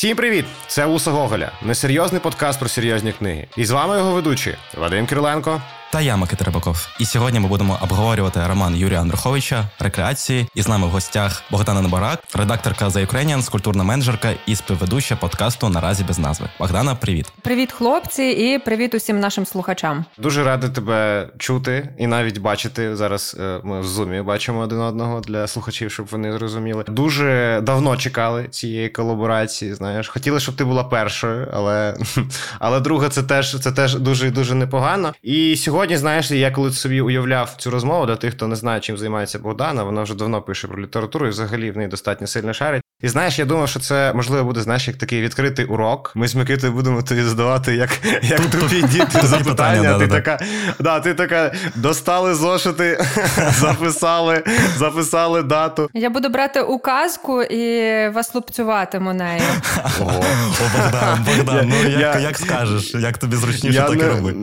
Всім привіт! Це Уса Гоголя, несерйозний подкаст про серйозні книги. І з вами його ведучі Вадим Кириленко та я Микита Рибаков. І сьогодні ми будемо обговорювати роман Юрія Андруховича Рекреації. І з нами в гостях Богдана Небарак, редакторка The Ukrainians, культурна менеджерка і співведуча подкасту Наразі без назви. Богдана, привіт, привіт, хлопці, і привіт усім нашим слухачам. Дуже радий тебе чути і навіть бачити зараз. Е, ми в зумі бачимо один одного для слухачів, щоб вони зрозуміли. Дуже давно чекали цієї колаборації. Знаєш, хотіли, щоб ти була першою, але але друга, це теж це теж дуже дуже непогано. І сьогодні. Сьогодні, знаєш, я коли собі уявляв цю розмову для тих, хто не знає, чим займається Богдана, вона вже давно пише про літературу і взагалі в неї достатньо сильно шарить. І знаєш, я думав, що це можливо буде знаєш, як такий відкритий урок. Ми з Микитою будемо тобі задавати як як тупі діти запитання. Ти така, да, ти така достали зошити, записали, записали дату. Я буду брати указку і вас лупцюватиму нею. О, Богдан, Богдан, ну як скажеш, як тобі зручніше так і роби.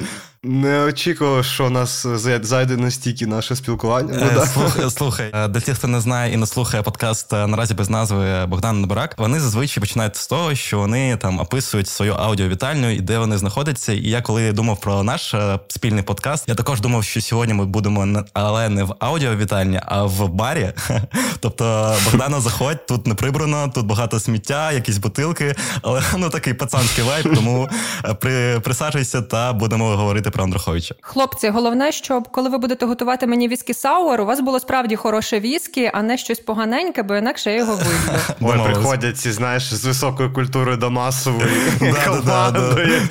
Не очікував, що у нас зайде настільки наше спілкування. Е, ну, слухай, слухай, е, для тих, хто не знає і не слухає подкаст е, наразі без назви Богдан Небарак, вони зазвичай починають з того, що вони там описують свою аудіовітальню і де вони знаходяться. І я коли думав про наш спільний подкаст, я також думав, що сьогодні ми будемо але не в аудіовітальні, а в барі. Тобто, Богдана, заходь, тут не прибрано, тут багато сміття, якісь бутилки, але ну такий пацанський вайб, тому при, присаджуйся та будемо говорити про Андруховича. Хлопці, головне, щоб коли ви будете готувати мені віскі сауер, у вас було справді хороше віскі, а не щось поганеньке, бо інакше я його вийду. Ой, приходять ці, знаєш, з високою культурою до масової командою.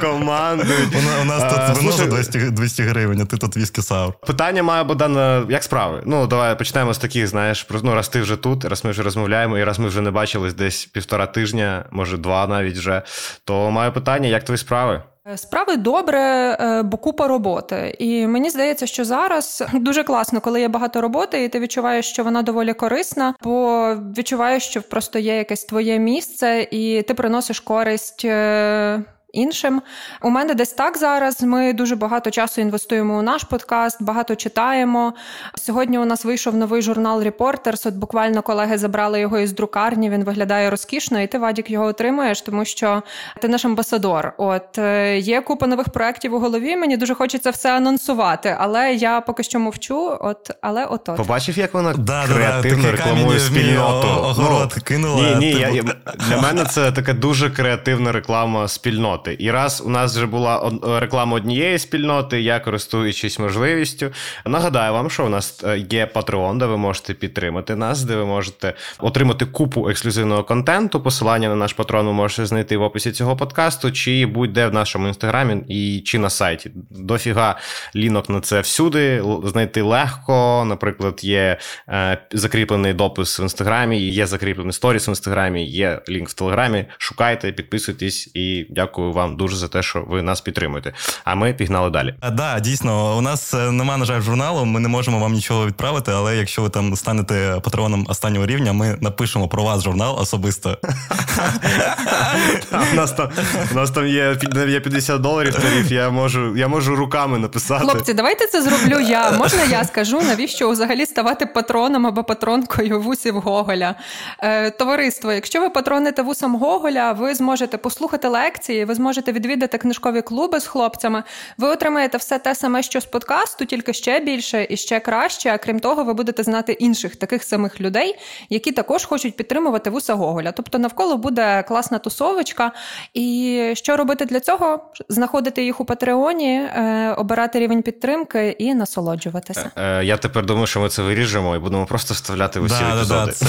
Командують. У нас тут вино 200 гривень, а ти тут віскі саур. Питання має Богдан, як справи? Ну, давай почнемо з таких, знаєш, ну, раз ти вже тут, раз ми вже розмовляємо, і раз ми вже не бачились десь півтора тижня, може два навіть вже, то маю питання, як твої справи? Е, справи добре, е, бо купа роботи. І мені здається, що зараз дуже класно, коли є багато роботи, і ти відчуваєш, що вона доволі корисна, бо відчуваєш, що просто є якесь твоє місце, і ти приносиш користь е, іншим. У мене десь так зараз. Ми дуже багато часу інвестуємо у наш подкаст, багато читаємо. Сьогодні у нас вийшов новий журнал Reporters, От буквально колеги забрали його із друкарні. Він виглядає розкішно, і ти Вадік його отримуєш, тому що ти наш амбасадор. От е, є купа нових проєктів у голові. Мені дуже хочеться все анонсувати, але я поки що мовчу. От, але ото побачив, як вона да, креативно да, рекламує спільноту. Огород ну, кинула. Ні, ні, я, для мене це така дуже креативна реклама спільноти спільноти. І раз у нас вже була реклама однієї спільноти, я користуючись можливістю, нагадаю вам, що у нас е, є Patreon, де ви можете підтримати нас, де ви можете отримати купу ексклюзивного контенту. Посилання на наш патрон ви можете знайти в описі цього подкасту, чи будь-де в нашому інстаграмі і чи на сайті. Дофіга лінок на це всюди. Знайти легко. Наприклад, є е, закріплений допис в інстаграмі, є закріплений сторіс в інстаграмі, є лінк в телеграмі. Шукайте, підписуйтесь і дякую вам дуже за те, що ви нас підтримуєте. А ми пігнали далі. Так, да, дійсно, у нас е, немає, на жаль, журналу. Ми не можемо вам нічого відправити, але якщо ви там станете патроном останнього рівня, ми напишемо про вас журнал особисто. У нас там у нас там є є 50 доларів тариф, я можу я можу руками написати. Хлопці, давайте це зроблю я. Можна я скажу, навіщо взагалі ставати патроном або патронкою вусів Гоголя? Е, Товариство, якщо ви патроните вусом Гоголя, ви зможете послухати лекції, ви зможете зможете відвідати книжкові клуби з хлопцями. Ви отримаєте все те саме, що з подкасту, тільки ще більше і ще краще. А крім того, ви будете знати інших таких самих людей, які також хочуть підтримувати вуса Гоголя. Тобто навколо буде класна тусовочка. І що робити для цього? Знаходити їх у Патреоні, е, обирати рівень підтримки і насолоджуватися. Е, е, я тепер думаю, що ми це виріжемо і будемо просто вставляти в усі да, епізоди. Да, це,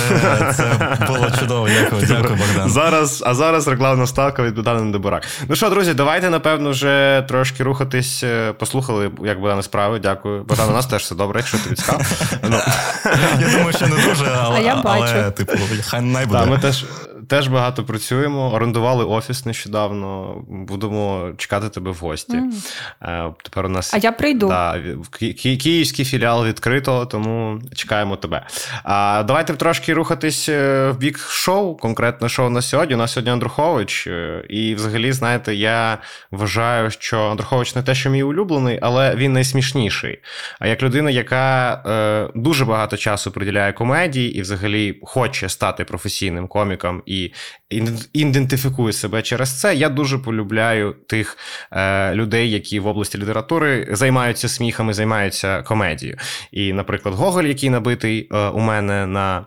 це було чудово. Дякую, дякую, Богдан. Зараз, а зараз рекламна ставка від Богдана Дебурак. Ну що, друзі, давайте, напевно, вже трошки рухатись. Е, послухали, як Богдана справи. Дякую. Богдан, у нас теж все добре, якщо тобі цікаво. Я думаю, що не дуже, але, типу, хай найбуде. Так, ми теж багато працюємо. Орендували офіс нещодавно. Будемо чекати тебе в гості. Mm. Тепер у нас а я прийду. Да, ки- Київський філіал відкрито, тому чекаємо тебе. А давайте трошки рухатись е, в бік шоу. Конкретне шоу на сьогодні. У нас сьогодні Андрухович. Е, і, взагалі, знаєте, я вважаю, що Андрухович не те, що мій улюблений, але він найсмішніший. А як людина, яка дуже багато часу приділяє комедії і взагалі хоче стати професійним коміком і ідентифікую себе через це. Я дуже полюбляю тих е, людей, які в області літератури займаються сміхами, займаються комедією. І, наприклад, Гоголь, який набитий е, у мене на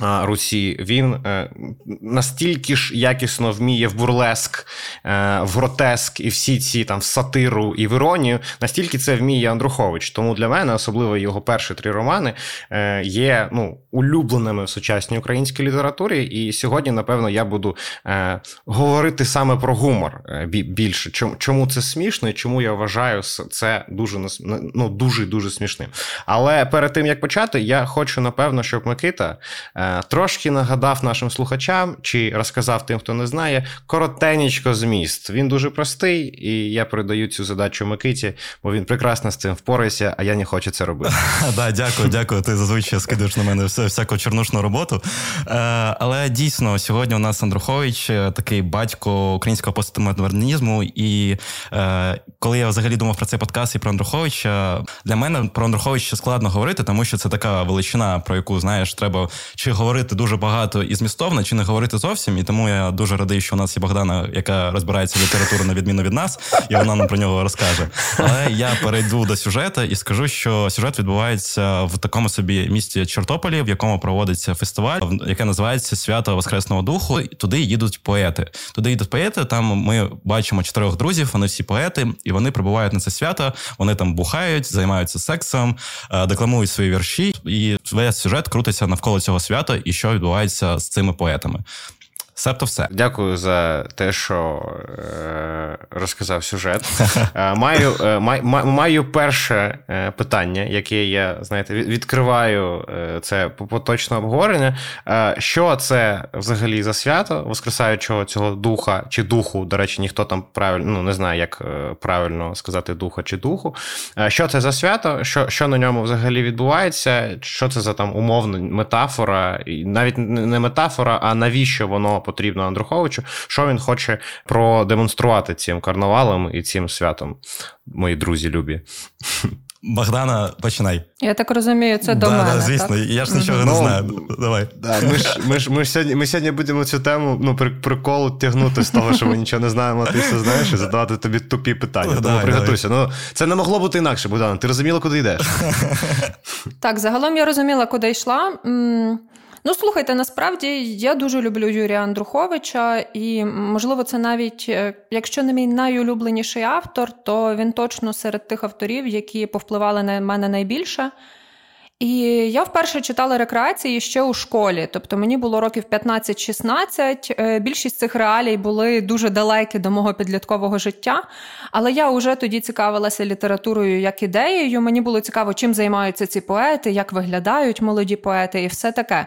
Русі, він е, настільки ж якісно вміє в бурлеск, е, в гротеск і всі ці там в сатиру і в іронію, настільки це вміє Андрухович. Тому для мене, особливо його перші три романи, е, є ну, улюбленими в сучасній українській літературі. І сьогодні, напевно, я буду говорити саме про гумор більше. Чому це смішно і чому я вважаю це дуже ну, дуже дуже смішним. Але перед тим як почати, я хочу напевно, щоб Микита. Е, трошки нагадав нашим слухачам чи розказав тим, хто не знає, коротенечко зміст. Він дуже простий, і я передаю цю задачу Микиті, бо він прекрасно з цим впорається, а я не хочу це робити. Да, Дякую, дякую. Ти зазвичай скидаєш на мене всяку чорнушну роботу. Е, але дійсно, сьогодні у нас Андрухович, е, такий батько українського постмодернізму. І коли я взагалі думав про цей подкаст і про Андруховича, для мене про Андруховича складно говорити, тому що це така величина, про яку знаєш, треба чи говорити дуже багато і змістовно, чи не говорити зовсім. І тому я дуже радий, що у нас є Богдана, яка розбирається в літературі на відміну від нас, і вона нам про нього розкаже. Але я перейду до сюжету і скажу, що сюжет відбувається в такому собі місті Чортополі, в якому проводиться фестиваль, яке називається Свято Воскресного Духу. Туди їдуть поети. Туди їдуть поети. Там ми бачимо чотирьох друзів. Вони всі поети, і вони прибувають на це свято. Вони там бухають, займаються сексом, е, декламують свої вірші, і весь сюжет крутиться навколо цього свята свято і що відбувається з цими поетами. Себто все. Дякую за те, що е, розказав сюжет. Е, маю е, май, маю перше е, питання, яке я знаєте, відкриваю це поточне обговорення. Що це взагалі за свято воскресаючого цього духа чи духу? До речі, ніхто там правильно ну, не знає, як правильно сказати духа чи духу. Що це за свято? Що що на ньому взагалі відбувається? Що це за там умовна метафора? І навіть не метафора, а навіщо воно потрібно Андруховичу, що він хоче продемонструвати цим карнавалом і цим святом, мої друзі любі. Богдана, починай. Я так розумію, це до да, мене. Да, Звісно, так? я ж нічого mm-hmm. не знаю. Давай. Да, Ми ж ми ж, ми ж сьогодні ми сьогодні будемо цю тему ну, приколу тягнути з того, що ми нічого не знаємо, ти все знаєш, і задавати тобі тупі питання. Тому приготуйся. Ну, Це не могло бути інакше, Богдана. Ти розуміла, куди йдеш? Так, загалом я розуміла, куди йшла. Ну, слухайте, насправді я дуже люблю Юрія Андруховича, і можливо, це навіть е, якщо не мій найулюбленіший автор, то він точно серед тих авторів, які повпливали на мене найбільше. І я вперше читала рекреації ще у школі, тобто мені було років 15-16. Е, більшість цих реалій були дуже далекі до мого підліткового життя. Але я вже тоді цікавилася літературою як ідеєю. Мені було цікаво, чим займаються ці поети, як виглядають молоді поети, і все таке.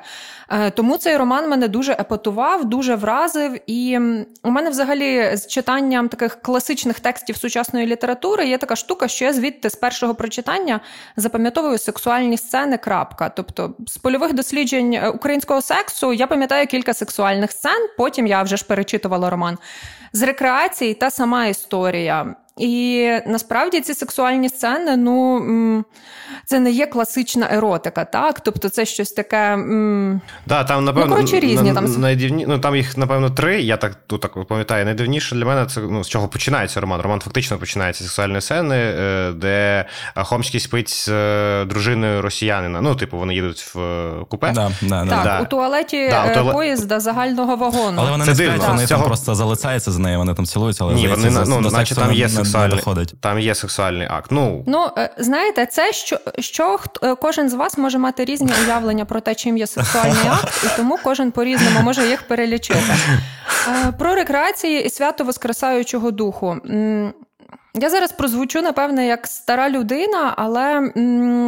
Е, тому цей роман мене дуже епатував, дуже вразив. І у мене, взагалі, з читанням таких класичних текстів сучасної літератури є така штука, що я звідти з першого прочитання запам'ятовую сексуальні сцени. крапка. Тобто, з польових досліджень е, українського сексу я пам'ятаю кілька сексуальних сцен. Потім я вже ж перечитувала роман. З рекреації та сама історія. І насправді ці сексуальні сцени, ну це не є класична еротика, так? Тобто це щось таке. Да, там, напевно, ну, коротше, різні на, там. Найдивні... Ну, там їх, напевно, три. Я так тут так пам'ятаю. Найдивніше для мене це ну, з чого починається роман. Роман фактично починається з сексуальної сцени, е, де Хомський спить з е, дружиною росіянина. Ну, типу, вони їдуть в е, купе. Да, да, так, да. у туалеті да, у туалет... поїзда загального вагону. Але вони це не сплять, вони цього... там просто залицяються з нею, вони там цілуються, але Ні, вони, за, ну, наче там є сексуальний, там є сексуальний акт. Ну, ну знаєте, це що, що Е, кожен з вас може мати різні уявлення про те, чим є сексуальний акт, і тому кожен по-різному може їх перелічити. Е, про рекреації і свято Воскресаючого духу. Я зараз прозвучу, напевне, як стара людина, але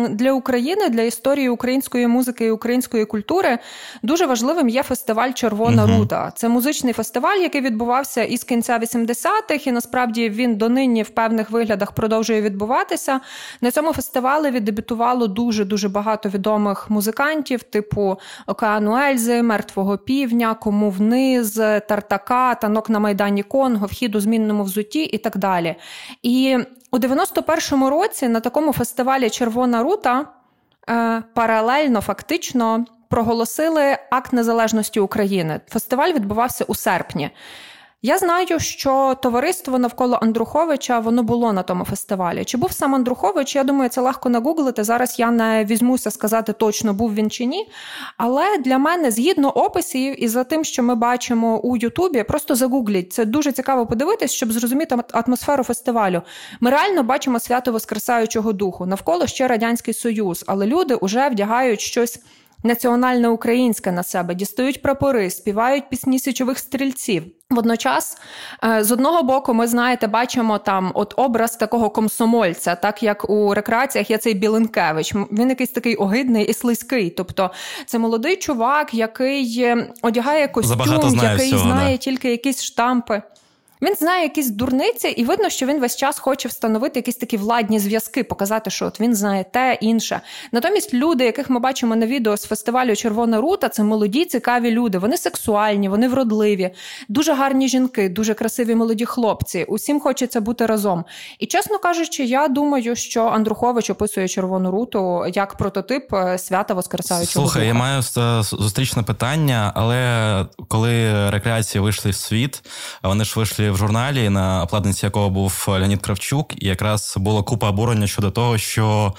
для України, для історії української музики і української культури дуже важливим є фестиваль Червона uh-huh. рута. Це музичний фестиваль, який відбувався із кінця 80-х, і насправді він донині в певних виглядах продовжує відбуватися. На цьому фестивалі віддебютувало дуже дуже багато відомих музикантів, типу Океану Ельзи, Мертвого Півня, Кому вниз, Тартака, Танок на Майдані Конго, Вхід у змінному взуті і так далі. І у 91-му році на такому фестивалі Червона рута е, паралельно фактично проголосили акт незалежності України. Фестиваль відбувався у серпні. Я знаю, що товариство навколо Андруховича воно було на тому фестивалі. Чи був сам Андрухович? Я думаю, це легко нагуглити. Зараз я не візьмуся сказати точно, був він чи ні. Але для мене, згідно описів і за тим, що ми бачимо у Ютубі, просто загугліть. Це дуже цікаво подивитись, щоб зрозуміти атмосферу фестивалю. Ми реально бачимо свято Воскресаючого духу навколо ще радянський союз, але люди вже вдягають щось національне українське на себе, дістають прапори, співають пісні січових стрільців. Водночас, е, з одного боку, ми знаєте, бачимо там от образ такого комсомольця, так як у рекреаціях є цей Біленкевич. Він якийсь такий огидний і слизький. Тобто, це молодий чувак, який е, одягає костюм, знає який всього, знає да. тільки якісь штампи. Він знає якісь дурниці, і видно, що він весь час хоче встановити якісь такі владні зв'язки, показати, що от він знає те інше. Натомість люди, яких ми бачимо на відео з фестивалю Червона рута, це молоді, цікаві люди. Вони сексуальні, вони вродливі, дуже гарні жінки, дуже красиві молоді хлопці. Усім хочеться бути разом. І чесно кажучи, я думаю, що Андрухович описує червону руту як прототип е, свята Воскресаючого. Слухай, духа. я маю зустрічне питання, але коли рекреації вийшли в світ, вони ж вийшли в журналі, на обкладинці якого був Леонід Кравчук, і якраз була купа обурення щодо того, що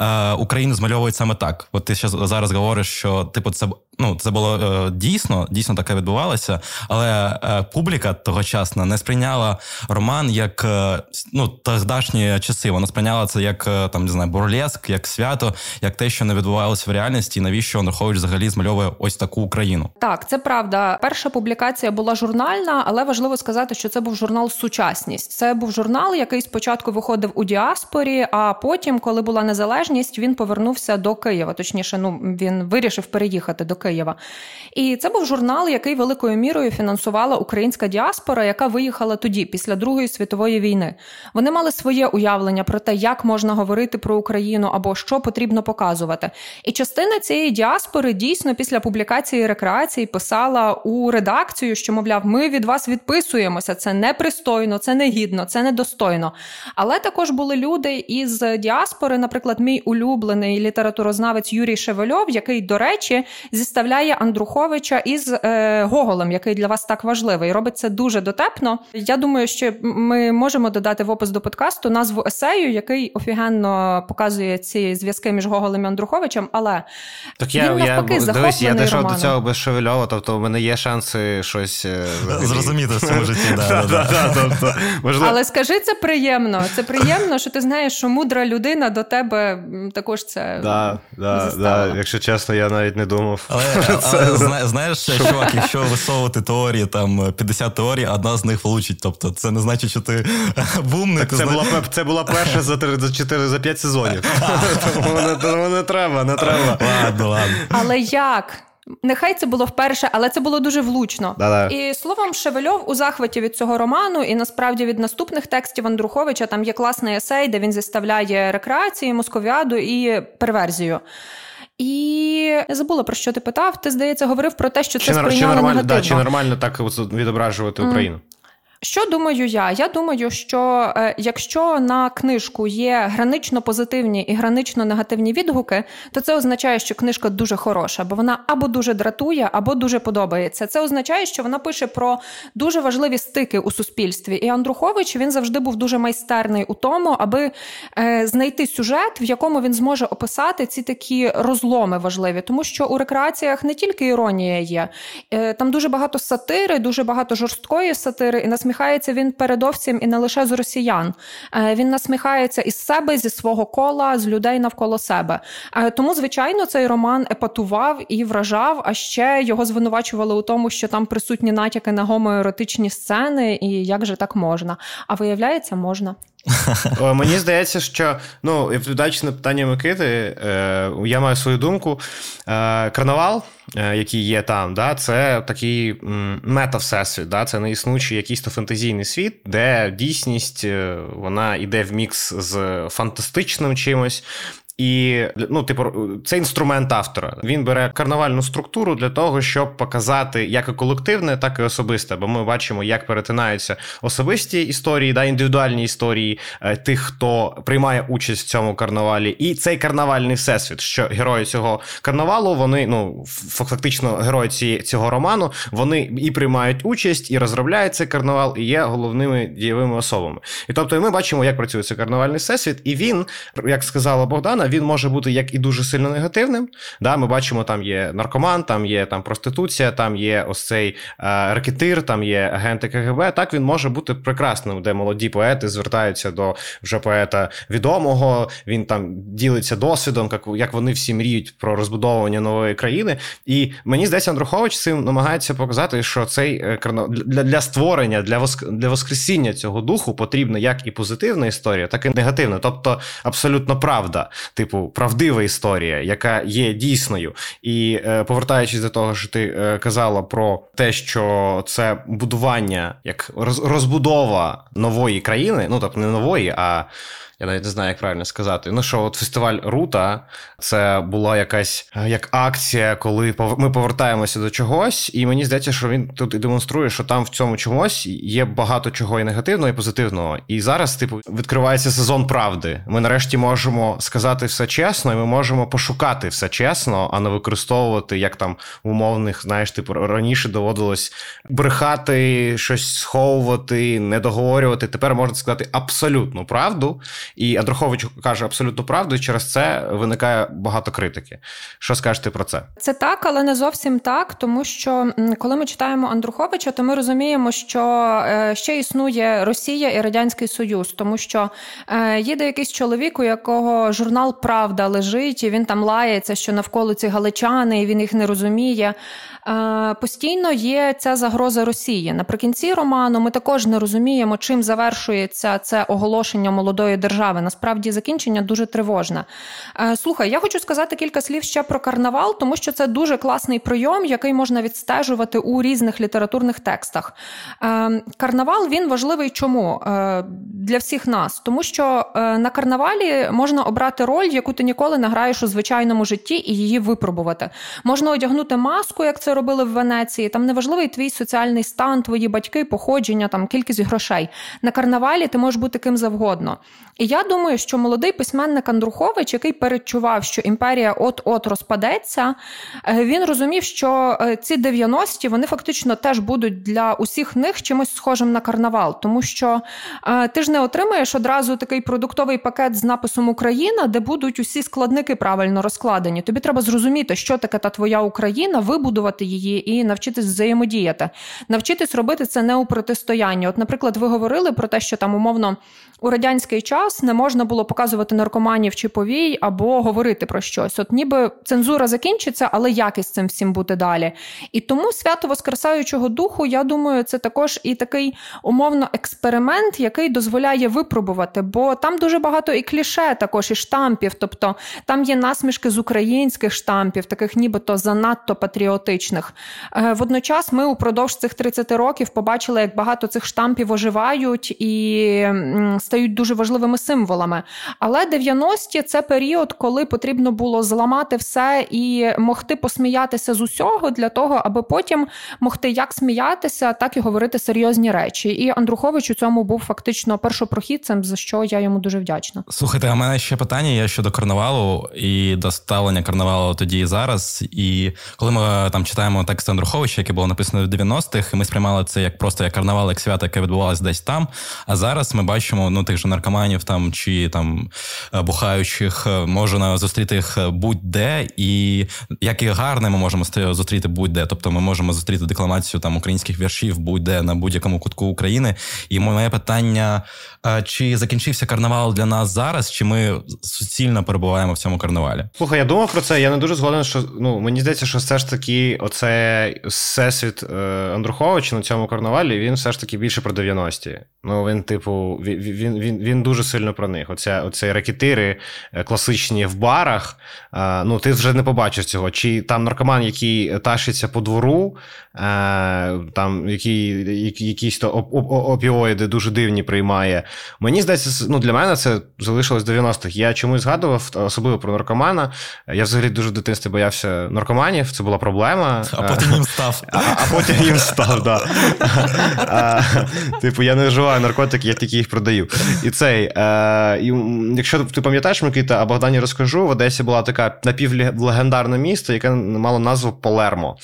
е, Україну змальовують саме так. От ти зараз говориш, що типу це ну це було е, дійсно, дійсно таке відбувалося, але е, публіка тогочасна не сприйняла роман як е, ну тогдашні часи. Вона сприйняла це як е, там не знаю, бурлеск, як свято, як те, що не відбувалося в реальності, і навіщо Ондрухович взагалі змальовує ось таку Україну. Так, це правда. Перша публікація була журнальна, але важливо сказати, що це був журнал Сучасність. Це був журнал, який спочатку виходив у діаспорі, а потім, коли була незалежність, він повернувся до Києва. Точніше, ну він вирішив переїхати до Києва. І це був журнал, який великою мірою фінансувала українська діаспора, яка виїхала тоді, після Другої світової війни. Вони мали своє уявлення про те, як можна говорити про Україну або що потрібно показувати. І частина цієї діаспори дійсно після публікації рекреації писала у редакцію, що мовляв, ми від вас відписуємося. Це непристойно, це негідно, це недостойно. Але також були люди із діаспори, наприклад, мій улюблений літературознавець Юрій Шевельов, який, до речі, зіставляє Андруховича із е, Гоголем, який для вас так важливий. Робить це дуже дотепно. Я думаю, що ми можемо додати в опис до подкасту назву есею, який офігенно показує ці зв'язки між Гоголем і Андруховичем. Але так я, він навпаки я, дивись, я дійшов до цього без Шевельова, тобто у мене є шанси щось е, зрозуміти в цьому житті. Але скажи це приємно. Це приємно, що ти знаєш, що мудра людина до тебе також це. Да, да, да. Якщо чесно, я навіть не думав. Але, знаєш, чувак, якщо висовувати теорії, там 50 теорій, одна з них влучить. Тобто, це не значить, що ти бумний. Так Це була це була перша за 3, за 4, за 5 сезонів. Тому не треба, не треба. Ладно, ладно. Але як? Нехай це було вперше, але це було дуже влучно. Да-да. І словом, Шевельов у захваті від цього роману, і насправді від наступних текстів Андруховича там є класний есей, де він зіставляє рекреації, московіаду і перверзію. І я забула про що ти питав. Ти здається, говорив про те, що це чи, сприйняли чи нормально, негативно. Да, чи нормально так відображувати Україну? Що думаю я? Я думаю, що е, якщо на книжку є гранично позитивні і гранично негативні відгуки, то це означає, що книжка дуже хороша, бо вона або дуже дратує, або дуже подобається. Це означає, що вона пише про дуже важливі стики у суспільстві. І Андрухович він завжди був дуже майстерний у тому, аби е, знайти сюжет, в якому він зможе описати ці такі розломи важливі, тому що у рекреаціях не тільки іронія є, е, там дуже багато сатири, дуже багато жорсткої сатири і насміх насміхається він передовсім і не лише з росіян. Е, він насміхається із себе, зі свого кола, з людей навколо себе. Е, тому, звичайно, цей роман епатував і вражав. А ще його звинувачували у тому, що там присутні натяки на гомоеротичні сцени, і як же так можна? А виявляється, можна. Мені здається, що ну, відповідаючи на питання Микити, е, я маю свою думку. Е, карнавал, е, який є там, да, це такий мета-всесвіт, да, це існуючий якийсь то фантазійний світ, де дійсність вона йде в мікс з фантастичним чимось. І ну, типу, це інструмент автора. Він бере карнавальну структуру для того, щоб показати як і колективне, так і особисте. Бо ми бачимо, як перетинаються особисті історії, да, індивідуальні історії е, тих, хто приймає участь в цьому карнавалі, і цей карнавальний всесвіт, що герої цього карнавалу, вони ну фактично герої ці, цього роману, вони і приймають участь, і розробляють цей карнавал, і є головними дієвими особами. І тобто, ми бачимо, як працює цей карнавальний всесвіт, і він, як сказала Богдана, він може бути як і дуже сильно негативним. Да, Ми бачимо, там є наркоман, там є там проституція, там є ось цей е, ракетир, там є агенти КГБ. Так він може бути прекрасним, де молоді поети звертаються до вже поета відомого. Він там ділиться досвідом, як як вони всі мріють про розбудовування нової країни. І мені здається, Андрухович цим намагається показати, що цей е, для для створення, для воск... для воскресіння цього духу потрібна як і позитивна історія, так і негативна, тобто абсолютно правда, типу правдива історія, яка є дійсною. І е, повертаючись до того, що ти е, казала про те, що це будування як розбудова нової країни, ну тобто не нової, а я навіть не знаю, як правильно сказати. Ну що, от фестиваль Рута це була якась е, як акція, коли ми повертаємося до чогось, і мені здається, що він тут і демонструє, що там в цьому чомусь є багато чого і негативного, і позитивного. І зараз, типу, відкривається сезон правди. Ми нарешті можемо сказати все чесно, і ми можемо пошукати все чесно, а не використовувати як там умовних, знаєш, типу раніше доводилось брехати, щось сховувати, не договорювати. Тепер можна сказати абсолютну правду. І Андрухович каже абсолютно правду, і через це виникає багато критики. Що скажете про це? Це так, але не зовсім так, тому що коли ми читаємо Андруховича, то ми розуміємо, що е, ще існує Росія і Радянський Союз, тому що е, їде якийсь чоловік, у якого журнал Правда лежить, і він там лається, що навколо ці галичани, і він їх не розуміє. Е, постійно є ця загроза Росії. Наприкінці роману ми також не розуміємо, чим завершується це оголошення молодої держави. Насправді закінчення дуже тривожне. Е, слухай, я хочу сказати кілька слів ще про карнавал, тому що це дуже класний прийом, який можна відстежувати у різних літературних текстах. Е, карнавал він важливий чому для всіх нас, тому що на карнавалі можна обрати роль, яку ти ніколи не граєш у звичайному житті, і її випробувати. Можна одягнути маску, як це робили в Венеції. Там неважливий твій соціальний стан, твої батьки, походження, там кількість грошей. На карнавалі ти можеш бути ким завгодно. Я думаю, що молодий письменник Андрухович, який передчував, що імперія от-от розпадеться, е, він розумів, що е, ці 90-ті вони фактично теж будуть для усіх них чимось схожим на карнавал, тому що е, ти ж не отримаєш одразу такий продуктовий пакет з написом Україна, де будуть усі складники правильно розкладені. Тобі треба зрозуміти, що таке та твоя Україна, вибудувати її і навчитись взаємодіяти, навчитись робити це не у протистоянні. От, наприклад, ви говорили про те, що там умовно у радянський час не можна було показувати наркоманів чи повій або говорити про щось. От ніби цензура закінчиться, але як із цим всім бути далі. І тому свято Воскресаючого духу, я думаю, це також і такий умовно експеримент, який дозволяє випробувати, бо там дуже багато і кліше, також і штампів. Тобто там є насмішки з українських штампів, таких нібито занадто патріотичних. Е, водночас ми упродовж цих 30 років побачили, як багато цих штампів оживають і стають дуже важливими символами. Але 90-ті – це період, коли потрібно було зламати все і могти посміятися з усього для того, аби потім могти як сміятися, так і говорити серйозні речі. І Андрухович у цьому був фактично першопрохідцем, за що я йому дуже вдячна. Слухайте, а мене ще питання є щодо карнавалу і до ставлення карнавалу тоді і зараз. І коли ми там читаємо текст Андруховича, який було написано в 90-х, і ми сприймали це як просто як карнавал, як свято, яке відбувалося десь там. А зараз ми бачимо ну тих же наркоманів там чи там е, бухаючих, е, можна зустріти їх е, будь-де, і як і гарне, ми можемо зустріти будь-де. Тобто ми можемо зустріти декламацію там українських віршів будь-де на будь-якому кутку України. І моє питання: чи закінчився карнавал для нас зараз, чи ми суцільно перебуваємо в цьому карнавалі? Слухай, я думав про це. Я не дуже згоден, що ну мені здається, що все ж таки, оце всесвіт Андруховича на цьому карнавалі він все ж таки більше про 90-ті. Ну він, типу, він він, він дуже сильно сильно про них. Оце, Оце рекетири е, класичні в барах. Е, ну, ти вже не побачиш цього. Чи там наркоман, який тащиться по двору, е, там які, якісь то опіоїди дуже дивні приймає. Мені здається, ну, для мене це залишилось 90-х. Я чомусь згадував, особливо про наркомана. Я взагалі дуже в дитинстві боявся наркоманів, це була проблема. А потім їм став. А, а потім їм став, так. Да. Типу, я не вживаю наркотики, я тільки їх продаю. І цей, е, і, якщо ти пам'ятаєш, Микита, а Богдані розкажу, в Одесі була така напівлегендарне місто, яке мало назву Полермо.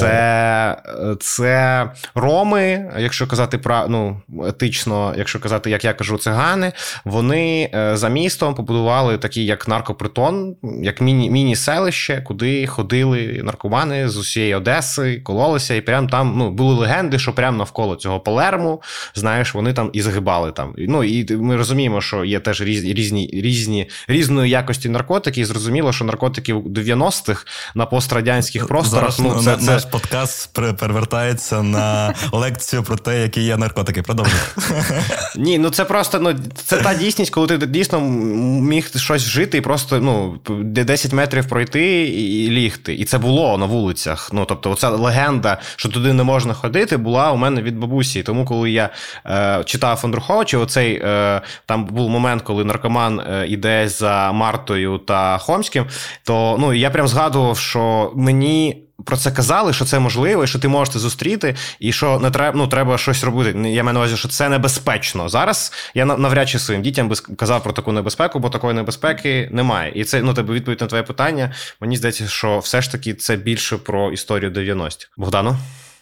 Це це роми, якщо казати про ну, етично, якщо казати, як я кажу, цигани, вони е, за містом побудували такий як наркопритон, як міні, міні-селище, куди ходили наркомани з усієї Одеси, кололися, і прям там ну, були легенди, що прямо навколо цього Полерму, знаєш, вони там і загибали там. Ну і ми розуміємо, що є теж різні різні різні різної якості наркотики, і зрозуміло, що наркотики 90-х на пострадянських просторах. Зараз ну, це, це... Наш подкаст перевертається на лекцію про те, які є наркотики. Продовжуй. Ні, ну це просто ну, це та дійсність, коли ти дійсно міг щось вжити і просто ну, 10 метрів пройти і лігти. І це було на вулицях. Ну, тобто, оця легенда, що туди не можна ходити, була у мене від бабусі. Тому, коли я е, читав Андруховича, оцей е, там був момент, коли наркоман е, іде за Мартою та Хомським, то ну я прям згадував, що мені. Про це казали, що це можливо, і що ти можеш це зустріти, і що не треба ну, треба щось робити. Я маю на увазі, що це небезпечно. Зараз я навряд чи своїм дітям би казав про таку небезпеку, бо такої небезпеки немає. І це ну тебе відповідь на твоє питання. Мені здається, що все ж таки це більше про історію 90-х. Богдану?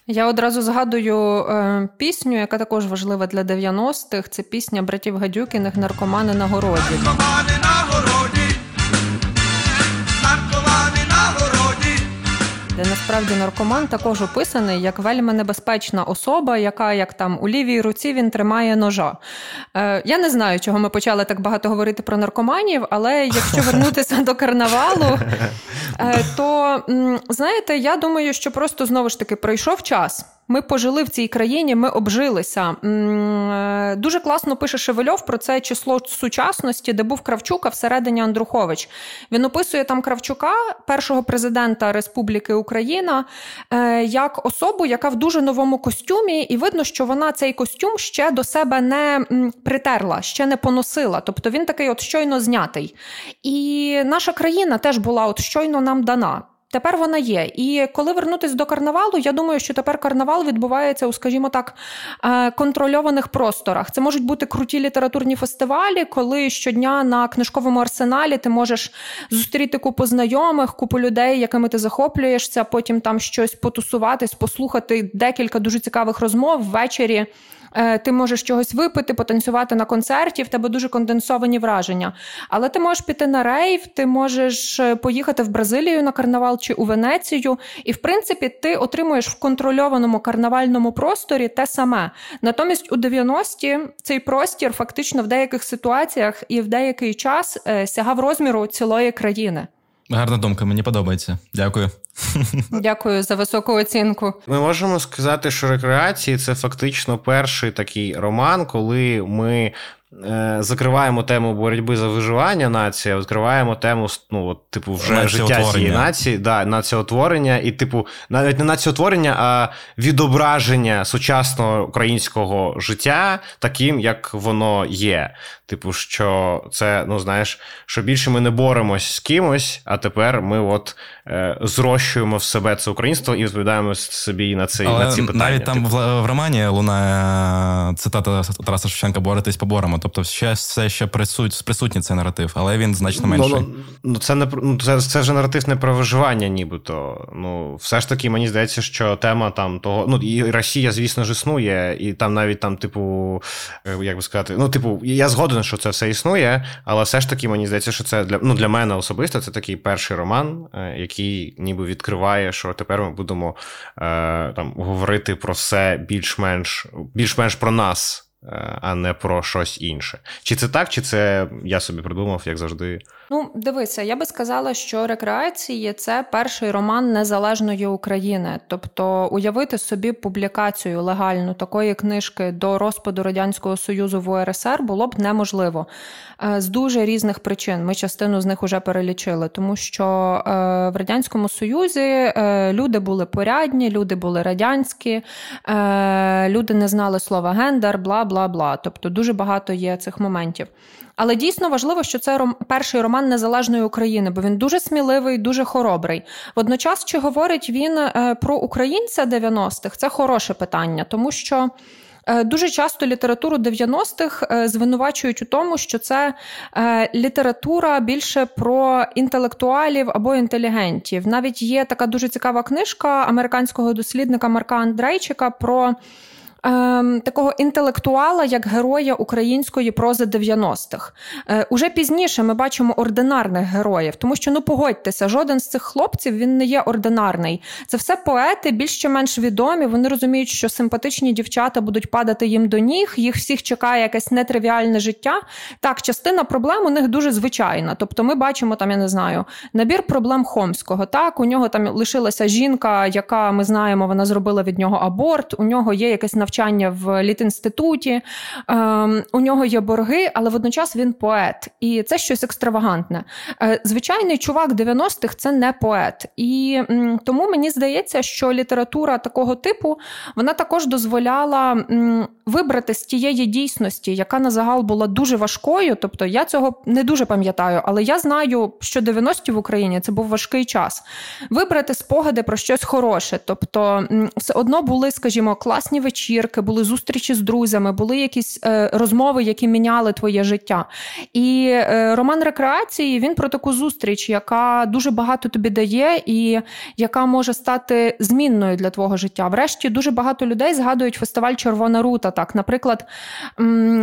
Я одразу згадую е, пісню, яка також важлива для 90-х. Це пісня братів Гадюкіних Наркомани на городі. Наркомани на городі. Насправді наркоман також описаний як вельми небезпечна особа, яка як там у лівій руці він тримає ножа. Е, Я не знаю, чого ми почали так багато говорити про наркоманів, але якщо вернутися до карнавалу, е, то знаєте, я думаю, що просто знову ж таки пройшов час. Ми пожили в цій країні, ми обжилися. Е, дуже класно пише Шевельов про це число сучасності, де був Кравчук, а всередині Андрухович. Він описує там Кравчука, першого президента Республіки Україна, е, як особу, яка в дуже новому костюмі, і видно, що вона цей костюм ще до себе не притерла, ще не поносила. Тобто він такий от щойно знятий. І наша країна теж була от щойно нам дана. Тепер вона є. І коли вернутися до карнавалу, я думаю, що тепер карнавал відбувається у, скажімо так, е, контрольованих просторах. Це можуть бути круті літературні фестивалі, коли щодня на книжковому арсеналі ти можеш зустріти купу знайомих, купу людей, якими ти захоплюєшся, потім там щось потусуватись, послухати декілька дуже цікавих розмов ввечері. Е, ти можеш чогось випити, потанцювати на концерті, в тебе дуже конденсовані враження. Але ти можеш піти на рейв, ти можеш е, поїхати в Бразилію на карнавал чи у Венецію, і в принципі ти отримуєш в контрольованому карнавальному просторі те саме. Натомість у 90-ті цей простір фактично в деяких ситуаціях і в деякий час е, сягав розміру цілої країни. Гарна думка, мені подобається. Дякую. Дякую за високу оцінку. Ми можемо сказати, що рекреації це фактично перший такий роман, коли ми Е, закриваємо тему боротьби за виживання нації, відкриваємо тему ну, от, типу, вже життя цієї нації, да, націотворення, і, типу, навіть не націотворення, а відображення сучасного українського життя таким, як воно є. Типу, що це, ну знаєш, що більше ми не боремось з кимось, а тепер ми от е, зрощуємо в себе це українство і відповідаємо собі на ці, Але на ці питання. Навіть там типу. в, в романі лунає цитата Тараса Шевченка Боретесь поборемо. Тобто, ще все ще присут, присутній цей наратив, але він значно менший. Ну, ну це не ну, це, це вже наратив не про виживання, нібито. Ну, все ж таки, мені здається, що тема там того. Ну, і Росія, звісно ж, існує, і там навіть там, типу, е, як би сказати, ну, типу, я згоден, що це все існує, але все ж таки, мені здається, що це для ну, для мене особисто це такий перший роман, е, який ніби відкриває, що тепер ми будемо е, там говорити про все більш-менш більш-менш про нас. А не про щось інше. Чи це так, чи це я собі придумав, як завжди? Ну, дивися, я би сказала, що рекреації це перший роман незалежної України. Тобто, уявити собі публікацію легальну такої книжки до розпаду радянського союзу в УРСР було б неможливо е, з дуже різних причин. Ми частину з них вже перелічили, тому що е, в радянському союзі е, люди були порядні, люди були радянські, люди не знали слова гендер, бла бла бла. Тобто, дуже багато є цих моментів. Але дійсно важливо, що це ром... перший роман незалежної України, бо він дуже сміливий, дуже хоробрий. Водночас, чи говорить він е, про українця 90-х, це хороше питання, тому що. Е, дуже часто літературу 90-х е, звинувачують у тому, що це література більше про інтелектуалів або інтелігентів. Навіть є така дуже цікава книжка американського дослідника Марка Андрейчика про ем, такого інтелектуала, як героя української прози 90-х. Е, Уже пізніше ми бачимо ординарних героїв, тому що ну погодьтеся, жоден з цих хлопців він не є ординарний. Це все поети, більш чи менш відомі. Вони розуміють, що симпатичні дівчата будуть падати їм до ніг, їх всіх чекає якесь нетривіальне життя. Так, частина проблем у них дуже звичайна. Тобто, ми бачимо там, я не знаю, набір проблем Хомського. Так, у нього там лишилася жінка, яка ми знаємо, вона зробила від нього аборт. У нього є якесь навчання навчання в літінституті, ем, у нього є борги, але водночас він поет. І це щось екстравагантне. Е, звичайний чувак 90-х це не поет. І тому мені здається, що література такого типу вона також дозволяла вибрати з тієї дійсності, яка на загал була дуже важкою. Тобто я цього не дуже пам'ятаю, але я знаю, що 90-ті в Україні це був важкий час. Вибрати спогади про щось хороше. Тобто, все одно були, скажімо, класні вечірки вечірки, були зустрічі з друзями, були якісь е, розмови, які міняли твоє життя. І е, роман рекреації він про таку зустріч, яка дуже багато тобі дає, і яка може стати змінною для твого життя. Врешті дуже багато людей згадують фестиваль Червона рута. Так, наприклад,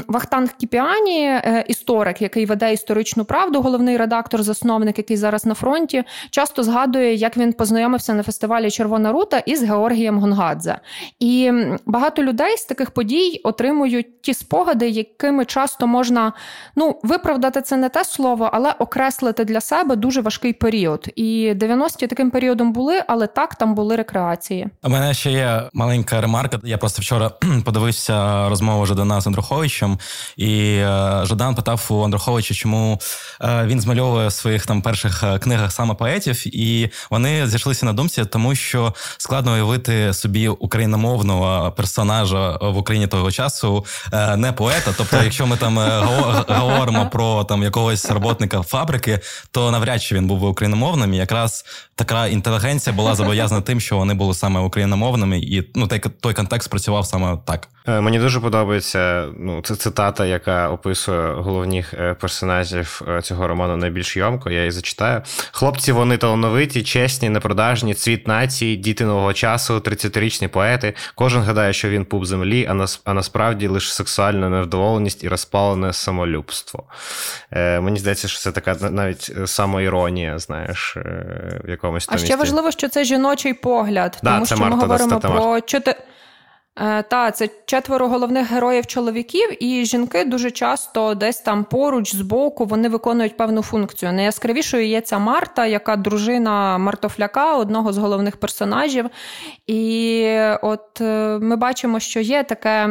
Вахтанг Кіпіані, е, історик, який веде історичну правду, головний редактор, засновник, який зараз на фронті, часто згадує, як він познайомився на фестивалі Червона рута із Георгієм Гонгадзе. І багато людей з таких подій отримують ті спогади, якими часто можна ну виправдати це не те слово, але окреслити для себе дуже важкий період. І 90-ті таким періодом були, але так там були рекреації. У мене ще є маленька ремарка. Я просто вчора подивився розмову Жадана з Андруховичем, і е, Жадан питав у Андруховича, чому е, він змальовує в своїх там перших е, книгах саме поетів, і вони зійшлися на думці, тому що складно уявити собі україномовного персонажа персонажа в Україні того часу е, не поета. Тобто, якщо ми там е, говоримо про там якогось роботника фабрики, то навряд чи він був би україномовним. І якраз така інтелігенція була зобов'язана тим, що вони були саме україномовними, і ну той, той контекст працював саме так. Е, мені дуже подобається ну, це цитата, яка описує головних персонажів цього роману найбільш йомко. Я її зачитаю. Хлопці, вони талановиті, чесні, непродажні, цвіт нації, діти нового часу, 30-річні поети. Кожен гадає, що він пуп землі, а нас, а насправді лише сексуальна невдоволеність і розпалене самолюбство. Е, Мені здається, що це така навіть самоіронія, знаєш, е, в якомусь А ще важливо, що це жіночий погляд, да, тому що Марта ми говоримо про чотири. Е, та, це четверо головних героїв чоловіків, і жінки дуже часто десь там поруч, збоку, вони виконують певну функцію. Найяскравішою є ця Марта, яка дружина Мартофляка, одного з головних персонажів. І от е, ми бачимо, що є таке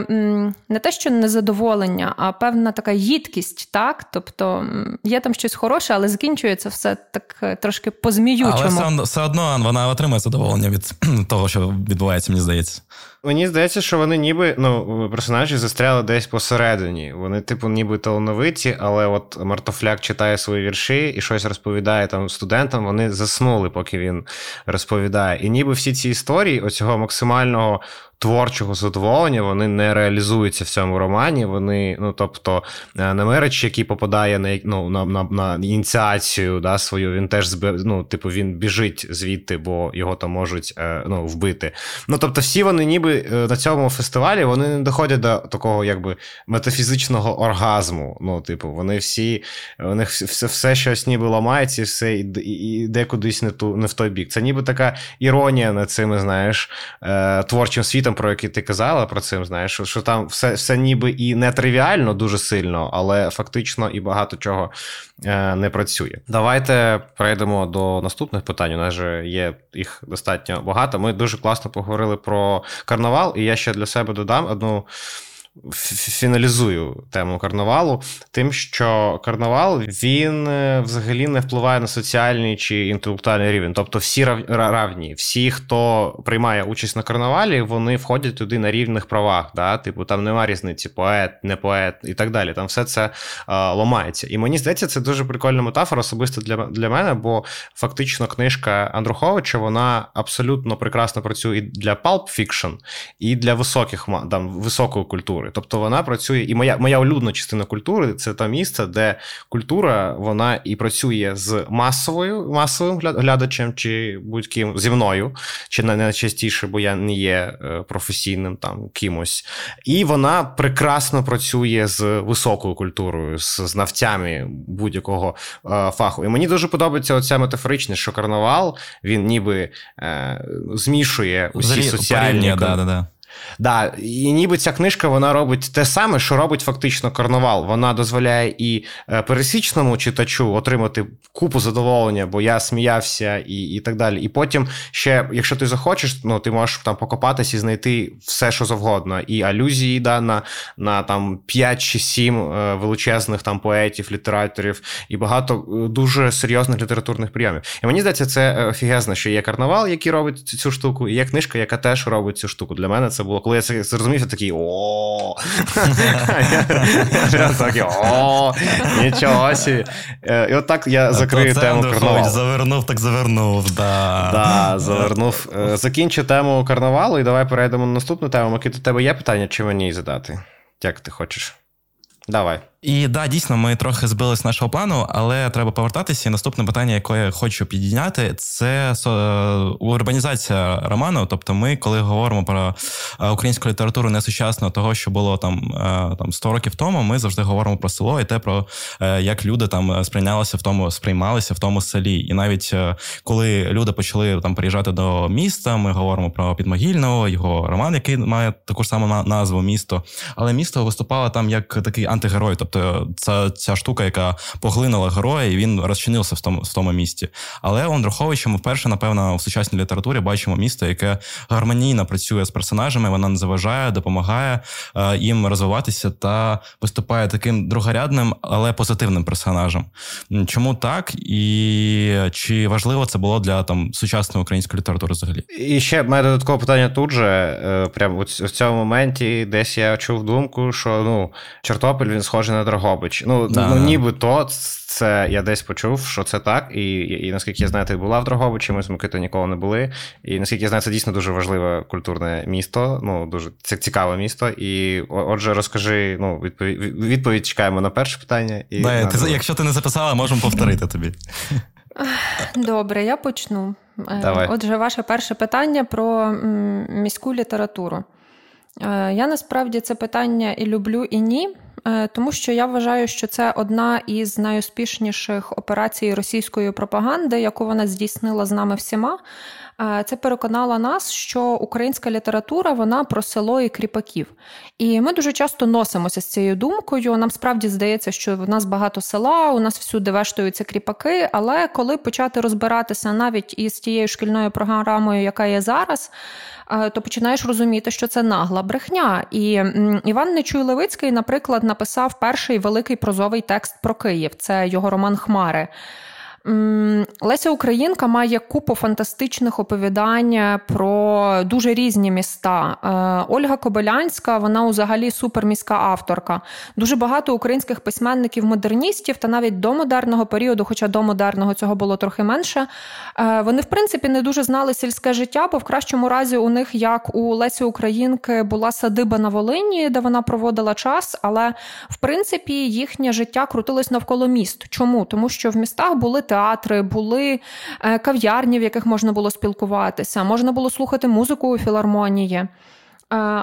не те, що незадоволення, а певна така їдкість. так? Тобто є там щось хороше, але закінчується все так е, трошки по-зміючому. Але все одно вона отримує задоволення від того, що відбувається, мені здається. Мені здається, що вони ніби ну, персонажі застряли десь посередині. Вони, типу, ніби талановиті, але от Мартофляк читає свої вірші і щось розповідає там студентам. Вони заснули, поки він розповідає. І ніби всі ці історії оцього максимального творчого задоволення вони не реалізуються в цьому романі. Вони, ну тобто, е, Немерич, який попадає на ну, на, на, на ініціацію да, свою, він теж ну, типу, він біжить звідти, бо його там можуть е, ну, вбити. Ну тобто, всі вони, ніби е, на цьому фестивалі, вони не доходять до такого, якби метафізичного оргазму. Ну, типу, вони всі, у них все, все щось ніби ламається, і все йде кудись не ту не в той бік. Це ніби така іронія над цими, знаєш, творчим світом світом, про який ти казала про цим, знаєш, що, що там все все ніби і не тривіально дуже сильно, але фактично і багато чого е, не працює. Давайте перейдемо до наступних питань. У нас же є їх достатньо багато. Ми дуже класно поговорили про карнавал, і я ще для себе додам одну фіналізую тему карнавалу, тим, що карнавал він е, взагалі не впливає на соціальний чи інтелектуальний рівень. Тобто всі равні, всі, хто приймає участь на карнавалі, вони входять туди на рівних правах. Да? Типу, там немає різниці, поет, не поет і так далі. Там все це а, ламається. І мені здається, це дуже прикольна метафора, особисто для для мене, бо фактично книжка Андруховича вона абсолютно прекрасно працює і для pulp fiction, і для високих там, високої культури культури. Тобто вона працює, і моя моя улюблена частина культури це те місце, де культура вона і працює з масовою масовим глядачем, чи будь-ким зі мною, чи найчастіше, бо я не є е, професійним там кимось. І вона прекрасно працює з високою культурою, з знавцями будь-якого е, фаху. І мені дуже подобається оця метафоричність, що карнавал він ніби е, змішує усі Взагалі, соціальні. Да, да, да. Да, І ніби ця книжка вона робить те саме, що робить фактично карнавал. Вона дозволяє і е, пересічному читачу отримати купу задоволення, бо я сміявся і і так далі. І потім ще, якщо ти захочеш, ну ти можеш там покопатись і знайти все, що завгодно. І алюзії да, на на там 5 чи 7 е, величезних там поетів, літераторів і багато е, дуже серйозних літературних прийомів. І мені здається, це офігезно, що є карнавал, який робить цю штуку, і є книжка, яка теж робить цю штуку. Для мене це було, коли я це зрозумів, я такий о. такий о, нічого сі. Е, і от так я закрию тему карнавалу. Завернув, так завернув. да. Да, завернув. Е, закінчу тему карнавалу, і давай перейдемо на наступну тему. Микита, у тебе є питання, чи мені задати? Як ти хочеш? Давай. І да, дійсно, ми трохи збились з нашого плану, але треба повертатися. І наступне питання, яке я хочу підняти, це е, урбанізація роману. Тобто, ми, коли говоримо про е, українську літературу несучасно того, що було там е, там 100 років тому, ми завжди говоримо про село і те, про як люди там сприйнялися в тому, сприймалися в тому селі. І навіть коли люди почали там приїжджати до міста, ми говоримо про Підмогильного, його роман, який має таку ж саму назву місто. Але місто виступало там як такий антигерой. Тобто Тобто це ця штука, яка поглинула героя, і він розчинився в тому в тому місті. Але у Андруховича ми вперше, напевно, в сучасній літературі бачимо місто, яке гармонійно працює з персонажами, вона не заважає, допомагає е, їм розвиватися та виступає таким другорядним, але позитивним персонажем. Чому так? І чи важливо це було для там сучасної української літератури взагалі? І ще в мене додаткове питання тут же. Е, прямо в цьому моменті десь я чув думку, що ну Чортопіль він схожий на Дрогобич. Ну, да, ну ніби то це я десь почув, що це так. І і наскільки я знаю, ти була в Дрогобичі, ми з Микитою ніколи не були. І наскільки я знаю, це дійсно дуже важливе культурне місто, ну дуже цікаве місто. І отже, розкажи, ну, відповідь відповідь чекаємо на перше питання. І да, ти, Якщо ти не записала, можемо повторити тобі. Добре, я почну. Е, Давай. Отже, ваше перше питання про міську літературу. Е, я насправді це питання і люблю, і ні. Е, тому що я вважаю, що це одна із найуспішніших операцій російської пропаганди, яку вона здійснила з нами всіма. Це переконало нас, що українська література вона про село і кріпаків. І ми дуже часто носимося з цією думкою. Нам справді здається, що в нас багато села, у нас всюди вештуються кріпаки. Але коли почати розбиратися навіть із тією шкільною програмою, яка є зараз, то починаєш розуміти, що це нагла брехня. І Іван Нечуй Левицький, наприклад, написав перший великий прозовий текст про Київ. Це його роман Хмари. Леся Українка має купу фантастичних оповідань про дуже різні міста. Е, Ольга Кобилянська, вона взагалі суперміська авторка. Дуже багато українських письменників-модерністів та навіть до модерного періоду, хоча до модерного цього було трохи менше. Е, вони, в принципі, не дуже знали сільське життя, бо в кращому разі у них, як у Лесі Українки, була садиба на Волині, де вона проводила час. Але в принципі їхнє життя крутилось навколо міст. Чому? Тому що в містах були театри, були е, кав'ярні, в яких можна було спілкуватися, можна було слухати музику у філармонії.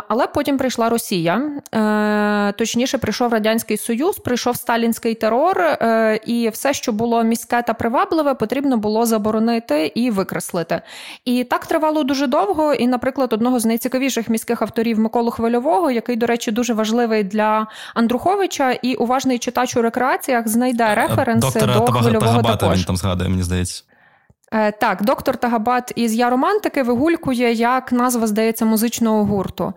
Але потім прийшла Росія, е, точніше, прийшов Радянський Союз, прийшов сталінський терор, е, і все, що було міське та привабливе, потрібно було заборонити і викреслити. І так тривало дуже довго. І, наприклад, одного з найцікавіших міських авторів Миколу Хвильового, який, до речі, дуже важливий для Андруховича, і уважний читач у рекреаціях знайде референси Доктора до Хвильового Тагабата також. Він там згадує, мені здається. Е, так, доктор Тагабат із Я романтики вигулькує як назва, здається, музичного гурту.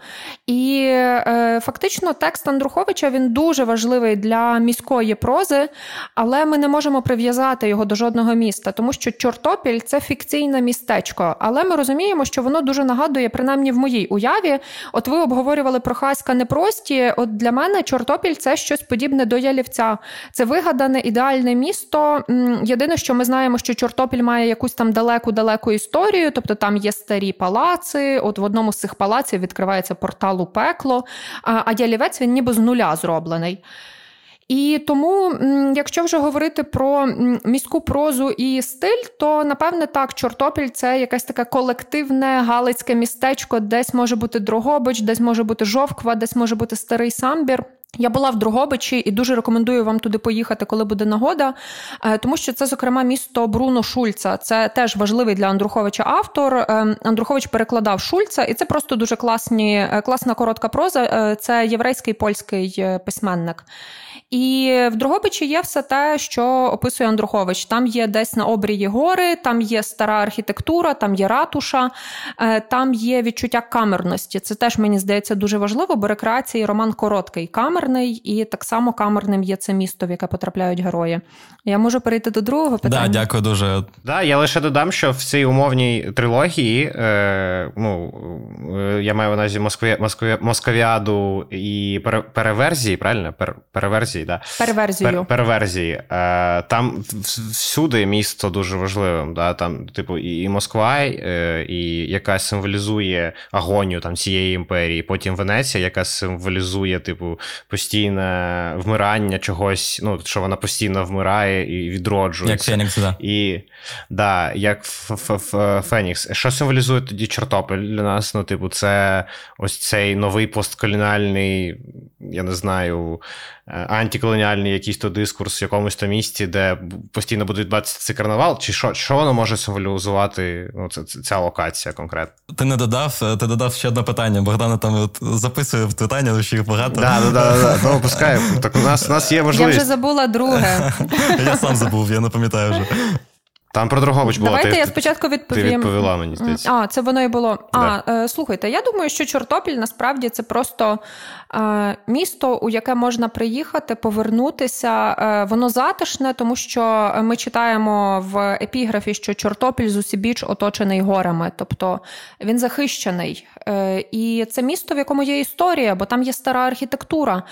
І е, фактично текст Андруховича він дуже важливий для міської прози, але ми не можемо прив'язати його до жодного міста, тому що Чортопіль це фікційне містечко. Але ми розуміємо, що воно дуже нагадує, принаймні в моїй уяві. От ви обговорювали про Хаська непрості. От для мене Чортопіль це щось подібне до Ялівця. Це вигадане ідеальне місто. Єдине, що ми знаємо, що Чортопіль має якусь там далеку-далеку історію, тобто там є старі палаци. От в одному з цих палаців відкривається портал у пекло, а ялівець він ніби з нуля зроблений. І тому, якщо вже говорити про міську прозу і стиль, то напевне так, Чортопіль це якесь таке колективне галицьке містечко, десь може бути Дрогобич, десь може бути Жовква, десь може бути старий самбір. Я була в Другобичі і дуже рекомендую вам туди поїхати, коли буде нагода, е, тому що це, зокрема, місто Бруно Шульца. Це теж важливий для Андруховича автор. Е, Андрухович перекладав Шульца, і це просто дуже класні, е, класна коротка проза. Це єврейський польський письменник. І в Другобичі є все те, що описує Андрухович. Там є десь на обрії гори, там є стара архітектура, там є ратуша, там є відчуття камерності. Це теж мені здається дуже важливо, бо рекреації роман короткий камерний, і так само камерним є це місто, в яке потрапляють герої. Я можу перейти до другого питання. Да, Дякую дуже. Да, Я лише додам, що в цій умовній трилогії, е, ну е, я маю на увазі Москві, Москві, Московіаду і переверзії, правильно? Пер, переверзії, да? Переверзію. Пер, переверзії. Е, там всюди місто дуже важливим. Да? Там, типу, і, і Москва, е, і яка символізує агонію там цієї імперії. Потім Венеція, яка символізує, типу, постійне вмирання чогось, ну, що вона постійно вмирає і відроджується. Як Фенікс, да. І да, як Фенікс. Що символізує тоді Чортопіль для нас? Ну, типу, це ось цей новий постколоніальний, я не знаю, е, антиколоніальний якийсь то дискурс в якомусь то місці, де постійно буде відбуватися цей карнавал, чи що що воно може символізувати ну, ця, ця локація конкретно? Ти не додав, ти додав ще одне питання. Богдана там от записує в питання, ще їх багато. Да, да, да, да. Ну. Так у нас у нас є можливість. Я вже забула друге. Я сам забув, я не пам'ятаю вже. Там про Дрогобич було. Давайте ти, я спочатку відповім. Ти відповіла мені здається. А, це воно і було. Да. А, е, слухайте, я думаю, що Чортопіль насправді це просто е, місто, у яке можна приїхати, повернутися. Е, воно затишне, тому що ми читаємо в епіграфі, що Чортопіль з усібіч оточений горами, тобто він захищений. Е, і це місто, в якому є історія, бо там є стара архітектура.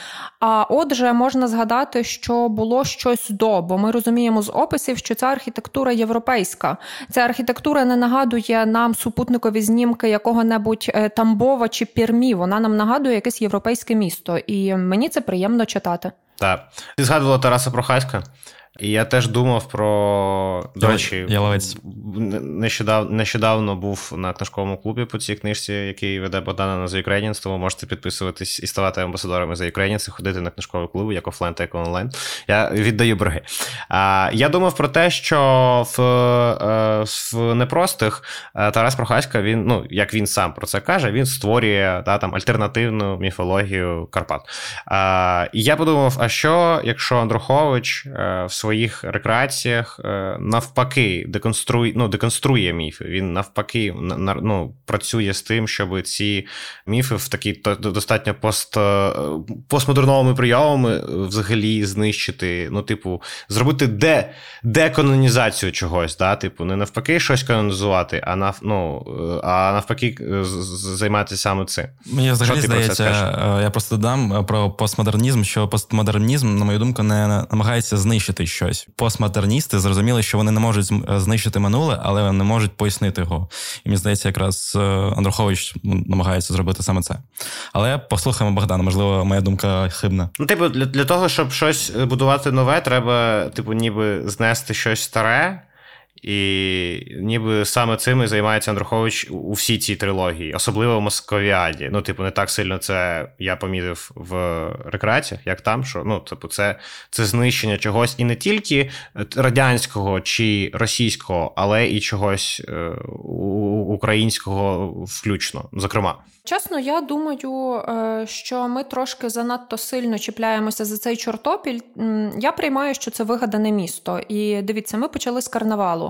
А отже, можна згадати, що було щось до, бо ми розуміємо з описів, що ця архітектура європейська. Ця архітектура не нагадує нам супутникові знімки якого-небудь е, Тамбова чи Пірмі. Вона нам нагадує якесь європейське місто, і мені це приємно читати. Так. Ти згадувала Тараса Прохаська. І я теж думав про до речі. Нещодавно нещодавно був на книжковому клубі по цій книжці, який веде Богдана на The Ukrainians, тому можете підписуватись і ставати амбасадорами The Ukrainians і ходити на книжкові клуби, як офлайн, так і онлайн. Я віддаю борги. А, Я думав про те, що в е, в непростих е, Тарас Прохаська, він, ну як він сам про це каже, він створює та, там альтернативну міфологію Карпат. А, І я подумав: а що, якщо Андрухович е, в своїх рекреаціях е, навпаки деконструє, ну, деконструє міфи. Він навпаки ну, працює з тим, щоб ці міфи в такі достатньо пост, е, постмодерновими прийомами взагалі знищити. Ну, типу, зробити де, деканонізацію чогось. да? Типу, не навпаки щось канонізувати, а нав, ну, е, а навпаки, займатися саме цим. Мені взагалі здається, я просто додам про постмодернізм, що постмодернізм, на мою думку, не намагається знищити щось. Постмодерністи зрозуміли, що вони не можуть е, знищити минуле, але не можуть пояснити його. І мені здається, якраз е, Андрухович намагається зробити саме це. Але послухаємо Богдана, можливо, моя думка хибна. Ну, типу, для, для того, щоб щось будувати нове, треба, типу, ніби знести щось старе. І ніби саме цим і займається Андрухович у всій цій трилогії, особливо в Московіаді. Ну, типу, не так сильно це я помітив в рекреаціях, як там, що ну, типу, це це знищення чогось і не тільки радянського чи російського, але і чогось е, українського включно, зокрема. Чесно, я думаю, е, що ми трошки занадто сильно чіпляємося за цей чортопіль. Я приймаю, що це вигадане місто. І дивіться, ми почали з карнавалу.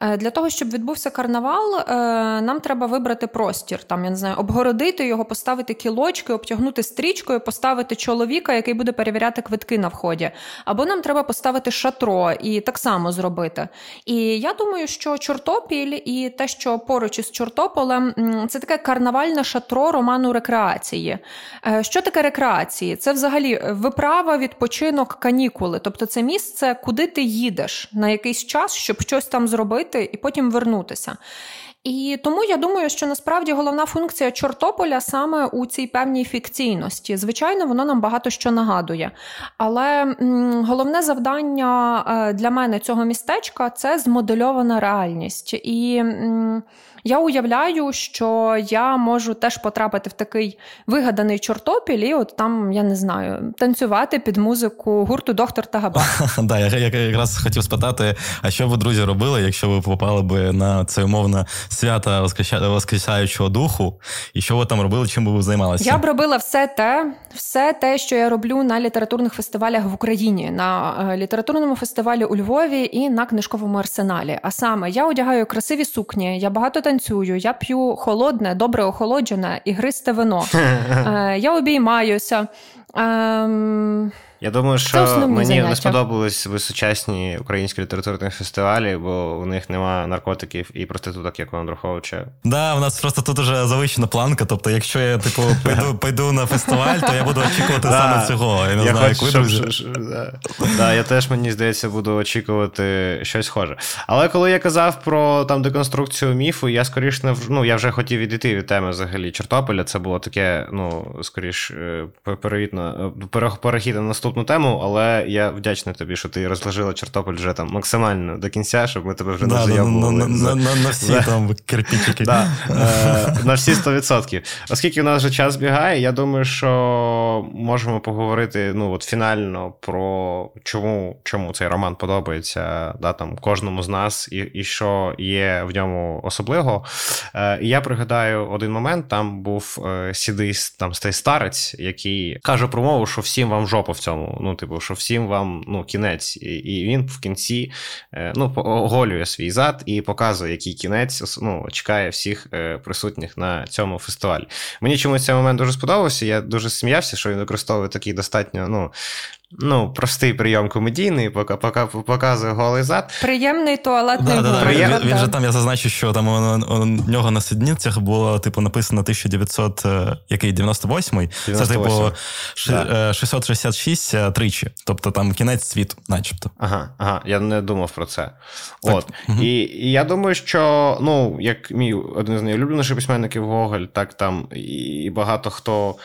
для того, щоб відбувся карнавал, е, нам треба вибрати простір, там я не знаю, обгородити його, поставити кілочки, обтягнути стрічкою, поставити чоловіка, який буде перевіряти квитки на вході. Або нам треба поставити шатро і так само зробити. І я думаю, що Чортопіль і те, що поруч із Чортополем, це таке карнавальне шатро роману рекреації. Е, що таке рекреації? Це взагалі виправа, відпочинок, канікули. Тобто це місце, куди ти їдеш на якийсь час, щоб щось там зробити зробити і потім вернутися. І тому я думаю, що насправді головна функція Чортополя саме у цій певній фікційності. Звичайно, воно нам багато що нагадує. Але головне завдання е, для мене цього містечка це змодельована реальність. І я уявляю, що я можу теж потрапити в такий вигаданий чортопіль, і от там, я не знаю, танцювати під музику гурту Доктор Тагаба. Да, я якраз хотів спитати, а що ви, друзі, робили, якщо ви попали би на це умовне свято Воскресаючого духу, і що ви там робили, чим би ви займалися? Я б робила все те, все те, що я роблю на літературних фестивалях в Україні, на е, літературному фестивалі у Львові і на книжковому арсеналі. А саме я одягаю красиві сукні, я багато танцюю, я п'ю холодне, добре охолоджене ігристе вино. Е, я обіймаюся. Ем... Я думаю, що мені заняття. не сподобались сучасні українські літературні фестивалі, бо у них немає наркотиків і проституток, як у Андруховича. Да, у нас просто тут уже завищена планка. Тобто, якщо я типу пойду пойду на фестиваль, то я буду очікувати саме цього. Я не знаю, як ви друзі. Да, я теж мені здається буду очікувати щось схоже. Але коли я казав про там деконструкцію міфу, я скоріш не ну я вже хотів відійти від теми взагалі Чортополя. Це було таке, ну скоріш е, перевітно е, перехід на наступну наступну тему, але я вдячний тобі, що ти розложила Чортополь вже там максимально до кінця, щоб ми тебе вже не зайобували. На, на, на, на всі там кирпичики. Да, е, На всі 100%. Оскільки у нас вже час бігає, я думаю, що можемо поговорити ну, от фінально про чому чому цей роман подобається да, там, кожному з нас, і і що є в ньому особливого. Е, І я пригадаю один момент: там був е, сідий там старець, який каже про мову, що всім вам жопа в цьому цьому. Ну, типу, що всім вам ну, кінець. І він в кінці е, ну, оголює свій зад і показує, який кінець ну, чекає всіх е, присутніх на цьому фестивалі. Мені чомусь цей момент дуже сподобався. Я дуже сміявся, що він використовує такий достатньо ну, Ну, простий прийом комедійний, поки, поки показує голий зад. Приємний туалетний да, да, Приєм... Він, він же там, я зазначу, що там у, у нього на сідницях було типу написано 1900, е, який 98-й. 98. Це типу да. 666 е, тричі. Тобто там кінець світу, начебто. Ага, ага, я не думав про це. Так. От. Угу. І, і я думаю, що ну, як мій один з найулюбленіших письменників Гоголь, так там і багато хто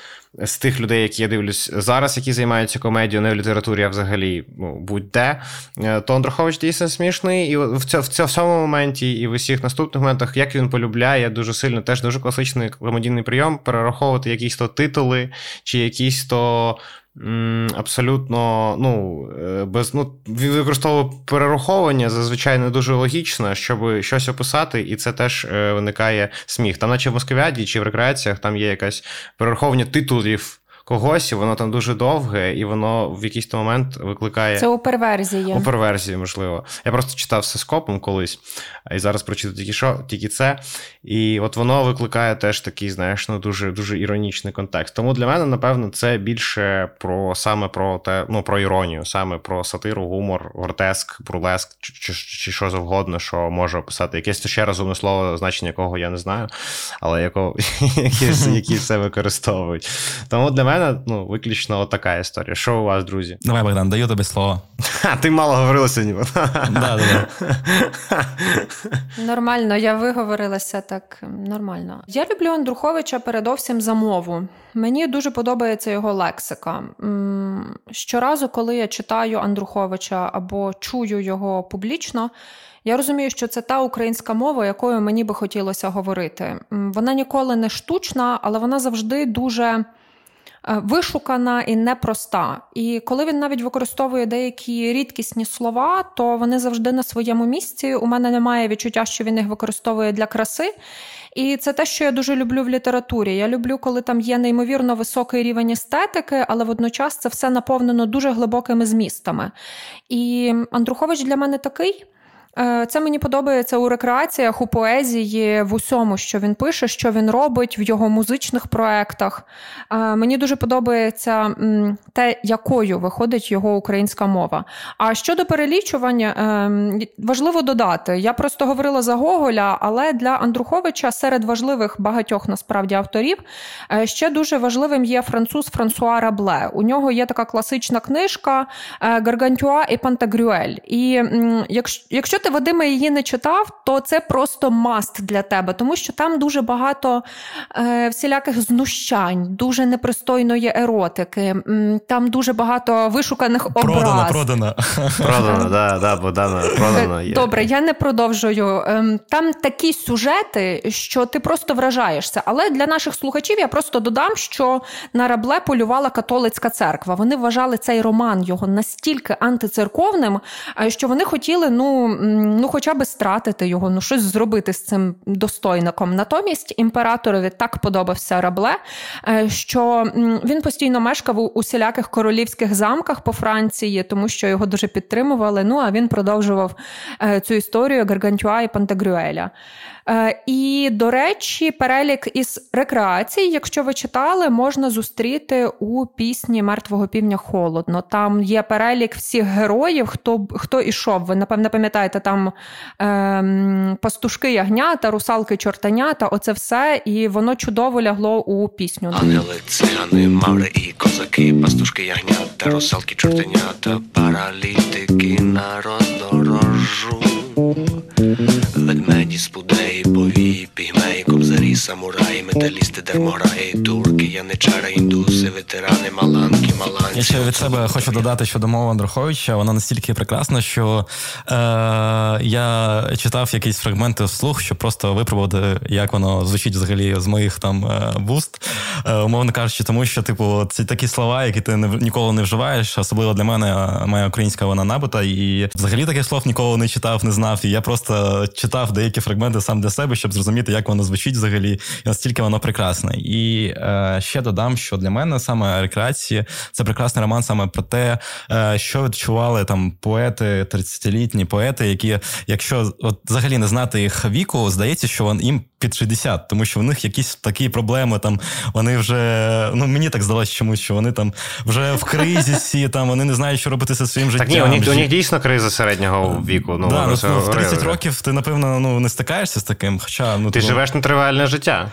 з тих людей, які я дивлюсь зараз, які займаються комедією, не в літературі, а взагалі ну, будь-де, е, то Андрухович дійсно смішний. І в цьому, в цьому моменті, і в усіх наступних моментах, як він полюбляє, дуже сильно теж дуже класичний комедійний прийом перераховувати якісь то титули, чи якісь то абсолютно ну, е, без ну, використовував перераховування зазвичай не дуже логічно, щоб щось описати, і це теж е, виникає сміх. Там, наче в Москвіаді чи в рекреаціях, там є якась перераховування титулів когось, і воно там дуже довге, і воно в якийсь момент викликає. Це у перверзії. У перверзії, можливо. Я просто читав все скопом колись, і зараз прочитав тільки що, тільки це. І от воно викликає теж такий, знаєш, ну дуже дуже іронічний контекст. Тому для мене, напевно, це більше про саме про те, ну про іронію, саме про сатиру, гумор, гортеск, бурлеск, чи, чи, чи що завгодно, що може описати. Якесь ще розумне слово, значення якого я не знаю, але які все використовують. Тому для мене мене ну, виключно отака історія. Що у вас, друзі? Давай, Богдан, даю тобі слово. А, Ти мало говорила сьогодні. Нормально, я виговорилася так нормально. Я люблю Андруховича передовсім за мову. Мені дуже подобається його лексика. Щоразу, коли я читаю Андруховича або чую його публічно. Я розумію, що це та українська мова, якою мені би хотілося говорити. Вона ніколи не штучна, але вона завжди дуже вишукана і непроста. І коли він навіть використовує деякі рідкісні слова, то вони завжди на своєму місці. У мене немає відчуття, що він їх використовує для краси. І це те, що я дуже люблю в літературі. Я люблю, коли там є неймовірно високий рівень естетики, але водночас це все наповнено дуже глибокими змістами. І Андрухович для мене такий. Е, це мені подобається у рекреаціях, у поезії, в усьому, що він пише, що він робить в його музичних проектах. Е, мені дуже подобається те, якою виходить його українська мова. А щодо перелічування, е, важливо додати: я просто говорила за Гоголя, але для Андруховича серед важливих багатьох насправді авторів ще дуже важливим є француз Франсуа Рабле. У нього є така класична книжка Гаргантюа і Пантагрюель. І якщо ти Вадиме її не читав, то це просто маст для тебе, тому що там дуже багато е, всіляких знущань, дуже непристойної еротики, там дуже багато вишуканих образ. Продана, продана. Продана, да, да, Богдана, продана є. Добре, я не продовжую. Ем, там такі сюжети, що ти просто вражаєшся. Але для наших слухачів я просто додам, що на рабле полювала католицька церква. Вони вважали цей роман його настільки антицерковним, е, що вони хотіли, ну ну, хоча б стратити його, ну щось зробити з цим достойником. Натомість імператорові так подобався рабле, е, що він постійно мешкав у усіляких королівських замках по Франції, тому що його дуже підтримували. Ну а він продовжував е, цю історію Гаргантюа і Пантагрюеля. Е, і, до речі, перелік із рекреацій, якщо ви читали, можна зустріти у пісні Мертвого півня холодно. Там є перелік всіх героїв, хто хто ішов. Ви напевне пам'ятаєте, там ем, пастушки ягнята, русалки, чортанята, оце все, і воно чудово лягло у пісню. Ангели, цигани, маври і козаки, пастушки ягнята, русалки, чортанята, паралітики на металісти, дермограї, турки, яничара, індуси, ветерани, маланці. Я ще від себе хочу додати щодо мови Андруховича. Вона настільки прекрасна, що е, я читав якісь фрагменти вслух, щоб просто випробувати, як воно звучить взагалі з моїх там е, вуст, е, умовно кажучи, тому що, типу, це такі слова, які ти не, ніколи не вживаєш, особливо для мене, моя українська вона набута, і взагалі таких слов ніколи не читав, не знав. І я просто читав деякі фрагменти сам для себе, щоб зрозуміти, як воно звучить взагалі, і наскільки воно прекрасне. І е, ще додам, що для мене саме рекреації це прекрасний роман саме про те, е, що відчували там поети, 30-літні поети, які, якщо от взагалі не знати їх віку, здається, що їм під 60, тому що в них якісь такі проблеми. Там вони вже ну мені так здалося чомусь, що вони там вже в кризисі, там вони не знають, що робити зі своїм життям. Так ні, у них, у них дійсно криза середнього віку. Ну, да, ну, в 30 років ти напевно ну не стикаєшся з таким. Хоча ну ти то... живеш нетривальне життя.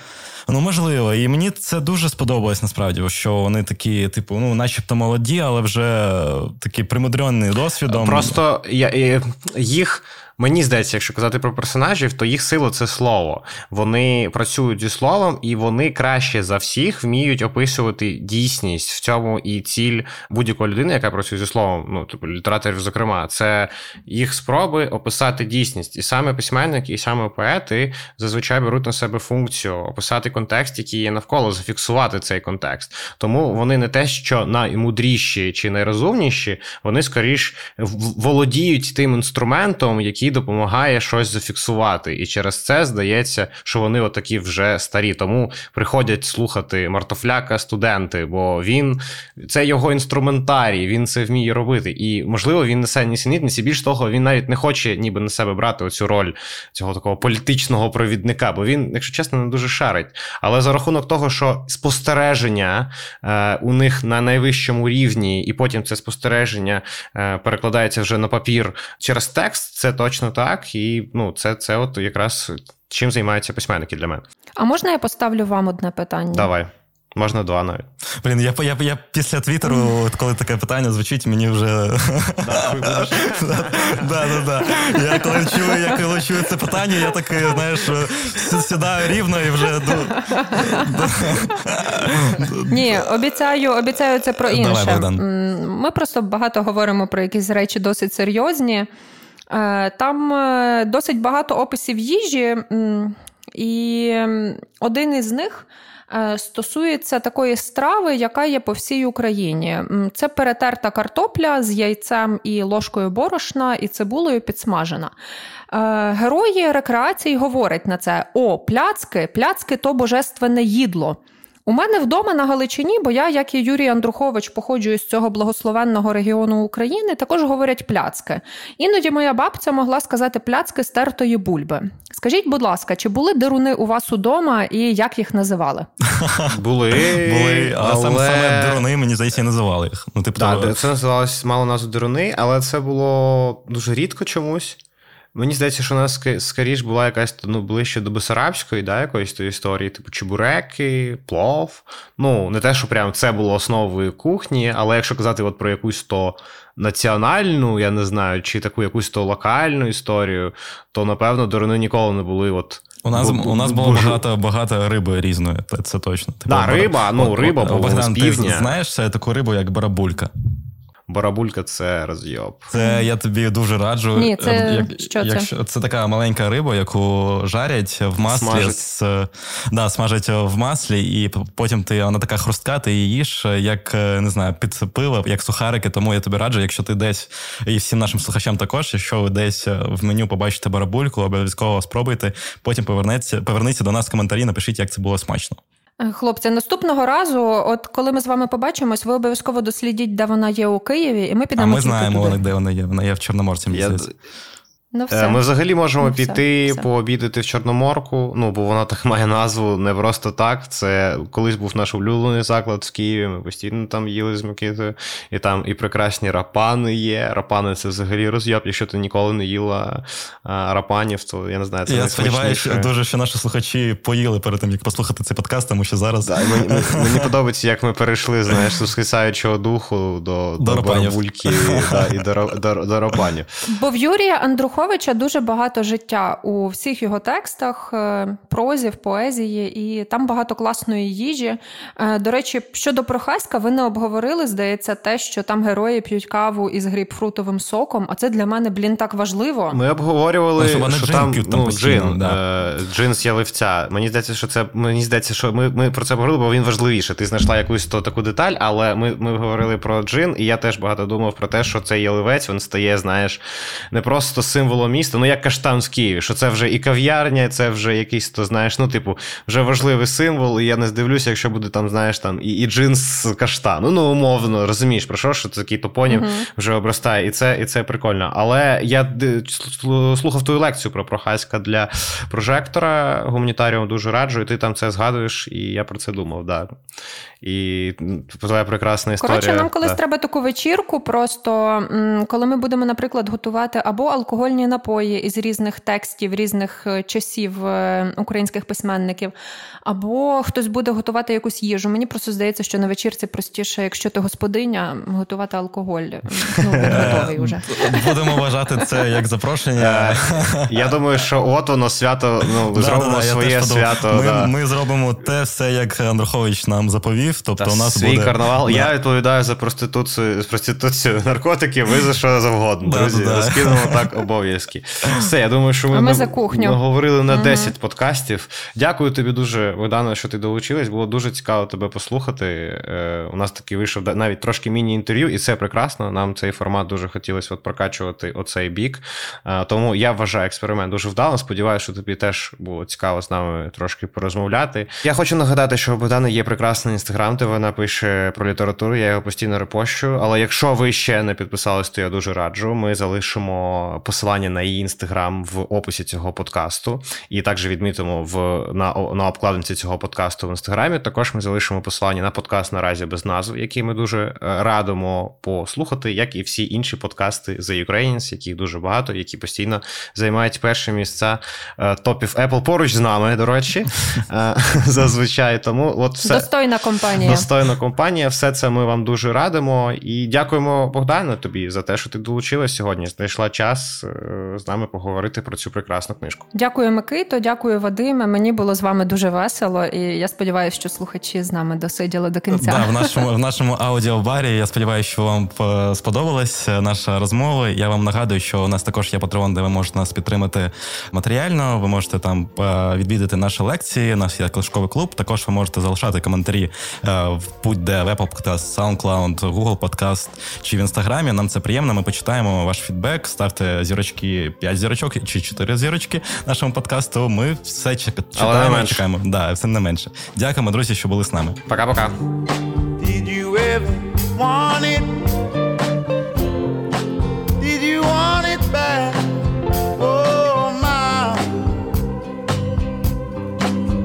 Ну, можливо, і мені це дуже сподобалось насправді, що вони такі, типу, ну, начебто молоді, але вже такі примудрені досвідом. Просто я, їх Мені здається, якщо казати про персонажів, то їх сила це слово. Вони працюють зі словом, і вони краще за всіх вміють описувати дійсність в цьому і ціль будь-якої людини, яка працює зі словом, ну типу літераторів, зокрема, це їх спроби описати дійсність. І саме письменники, і саме поети зазвичай беруть на себе функцію описати контекст, який є навколо, зафіксувати цей контекст. Тому вони не те, що наймудріші чи найрозумніші, вони скоріш володіють тим інструментом, який допомагає щось зафіксувати. І через це здається, що вони отакі вже старі. Тому приходять слухати Мартофляка студенти, бо він це його інструментарій, він це вміє робити. І, можливо, він несе нісенітниці. Більш того, він навіть не хоче ніби на себе брати оцю роль цього такого політичного провідника, бо він, якщо чесно, не дуже шарить. Але за рахунок того, що спостереження е, у них на найвищому рівні, і потім це спостереження е, перекладається вже на папір через текст, це точно точно так, і ну, це це от якраз чим займаються письменники для мене. А можна я поставлю вам одне питання? Давай. Можна два навіть. Блін, я я, я після Твіттеру, коли таке питання звучить, мені вже. Я коли чую, я коли чую це питання, я такий, знаєш, сідаю рівно і вже. Ні, обіцяю, обіцяю це про інше. Ми просто багато говоримо про якісь речі досить серйозні. Е, там е, досить багато описів їжі, і один із них. Е, стосується такої страви, яка є по всій Україні. Це перетерта картопля з яйцем і ложкою борошна і цибулею підсмажена. Герої рекреації говорять на це: о, пляцки, пляцки то божественне їдло. У мене вдома на Галичині, бо я, як і Юрій Андрухович, походжу із цього благословенного регіону України, також говорять пляцки. Іноді моя бабця могла сказати пляцки з тертої бульби. Скажіть, будь ласка, чи були деруни у вас удома і як їх називали? Були, Були, але саме саме деруни, мені здається, називали їх. Ну, типу, Так, це називалось мало назву деруни, але це було дуже рідко чомусь. Мені здається, що у нас скоріш була якась ну, ближче до Бесарабської, да, якоїсь тої історії, типу чебуреки, плов. Ну, не те, що прям це було основою кухні, але якщо казати от про якусь то національну, я не знаю, чи таку якусь то локальну історію, то напевно дорони ніколи не були. от. У нас бо, у нас було боже... багато багато риби різної, це точно. Так, да, риба, ну риба була з півдня. Ти знаєш таку рибу, як барабулька. Барабулька це розйоб. Це я тобі дуже раджу. Ні, це ем, як, що якщо це? це така маленька риба, яку жарять в маслі смажать. з да, смажать в маслі, і потім ти вона така хрустка, ти її їш, як не знаю, під пиво, як сухарики. Тому я тобі раджу, якщо ти десь і всім нашим слухачам також, якщо ви десь в меню побачите барабульку, обов'язково спробуйте. Потім повернеться, поверніться до нас в коментарі, напишіть, як це було смачно. Е, хлопці, наступного разу, от коли ми з вами побачимось, ви обов'язково дослідіть, де вона є у Києві, і ми підемо. А ми знаємо, туди. де вона є. Вона є в Чорноморці. Я... Ну, все. Ми взагалі можемо ну, піти все. пообідати в Чорноморку. Ну, бо вона так має назву не просто так. Це колись був наш улюблений заклад в Києві. Ми постійно там їли з Микитою. І там і прекрасні рапани є. Рапани це взагалі роз'єб. Якщо ти ніколи не їла а, рапанів, то я не знаю. це Я сподіваюся дуже, що наші слухачі поїли перед тим, як послухати цей подкаст, тому що зараз. Да, мені, мені подобається, як ми перейшли знаєш, з схисаючого духу до до, до барабульки да, і до, до, до рапанів. Бо в Юрія Андрухова Шостаковича дуже багато життя у всіх його текстах, е, прозі, в поезії, і там багато класної їжі. Е, до речі, щодо Прохаська, ви не обговорили, здається, те, що там герої п'ють каву із грейпфрутовим соком. А це для мене, блін, так важливо. Ми обговорювали, що, що джин там ну, джин, да. Е, джин з яливця. Мені здається, що це мені здається, що ми ми про це говорили, бо він важливіше. Ти знайшла якусь то таку деталь, але ми ми говорили про джин, і я теж багато думав про те, що цей яливець він стає, знаєш, не просто символом символом міста, ну як каштан в Києві, що це вже і кав'ярня, це вже якийсь, то знаєш, ну, типу, вже важливий символ, і я не здивлюся, якщо буде там, знаєш, там і і джинс каштану. Ну, умовно, розумієш, про що, що такий топонім uh-huh. вже обростає, і це і це прикольно. Але я слухав твою лекцію про Прохаська для прожектора гуманітаріум дуже раджу, і ти там це згадуєш, і я про це думав. да. І твоя прекрасна історія. Коротше, нам колись да. треба таку вечірку, просто коли ми будемо, наприклад, готувати або алкогольні напої із різних текстів, різних е, часів е, українських письменників, або хтось буде готувати якусь їжу. Мені просто здається, що на вечірці простіше, якщо ти господиня, готувати алкоголь. Ну, готовий вже. Будемо вважати це як запрошення. Е, я думаю, що от воно свято, ну, зробимо своє свято. Ми зробимо те все, як Андрухович нам заповів. Тобто у нас свій буде... карнавал. Я відповідаю за проституцію, проституцію наркотиків, ви за що завгодно. Друзі, розкинемо так обов'язки. Все, я думаю, що ми, ми за кухню. говорили на 10 подкастів. Дякую тобі дуже, Богдана, що ти долучилась. Було дуже цікаво тебе послухати. Е, у нас такий вийшов навіть трошки міні-інтерв'ю, і це прекрасно. Нам цей формат дуже хотілося от прокачувати оцей бік. Е, тому я вважаю експеримент дуже вдалим. Сподіваюся, що тобі теж було цікаво з нами трошки порозмовляти. Я хочу нагадати, що у Богдана є прекрасний інстаграм інстаграм, де вона пише про літературу, я його постійно репощу. Але якщо ви ще не підписались, то я дуже раджу. Ми залишимо посилання посилання на її інстаграм в описі цього подкасту, і також відмітимо в на на обкладинці цього подкасту в інстаграмі. Також ми залишимо посилання на подкаст наразі без назв, який ми дуже е, радимо послухати, як і всі інші подкасти The Ukrainians, яких дуже багато, які постійно займають перші місця е, топів Apple поруч з нами, до речі, е, зазвичай. Тому от все достойна компанія. Достойна компанія. Все це ми вам дуже радимо. І дякуємо Богдану тобі за те, що ти долучилась сьогодні. Знайшла час з нами поговорити про цю прекрасну книжку. Дякую, Микито, дякую, Вадиме. Мені було з вами дуже весело, і я сподіваюся, що слухачі з нами досиділи до кінця. Да, в нашому в нашому аудіобарі. Я сподіваюся, що вам е, сподобалась е, наша розмова. Я вам нагадую, що у нас також є патрон, де ви можете нас підтримати матеріально. Ви можете там е, відвідати наші лекції. У нас є книжковий клуб. Також ви можете залишати коментарі в будь-де Apple Podcast, SoundCloud, Google Podcast чи в інстаграмі. Нам це приємно. Ми почитаємо ваш фідбек. Ставте зірочки зірочки, 5 зірочок чи 4 зірочки нашому подкасту. Ми все чекаємо, Але чекаємо. Да, все не менше. Дякуємо, друзі, що були з нами. Пока-пока.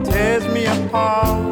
Tears me apart.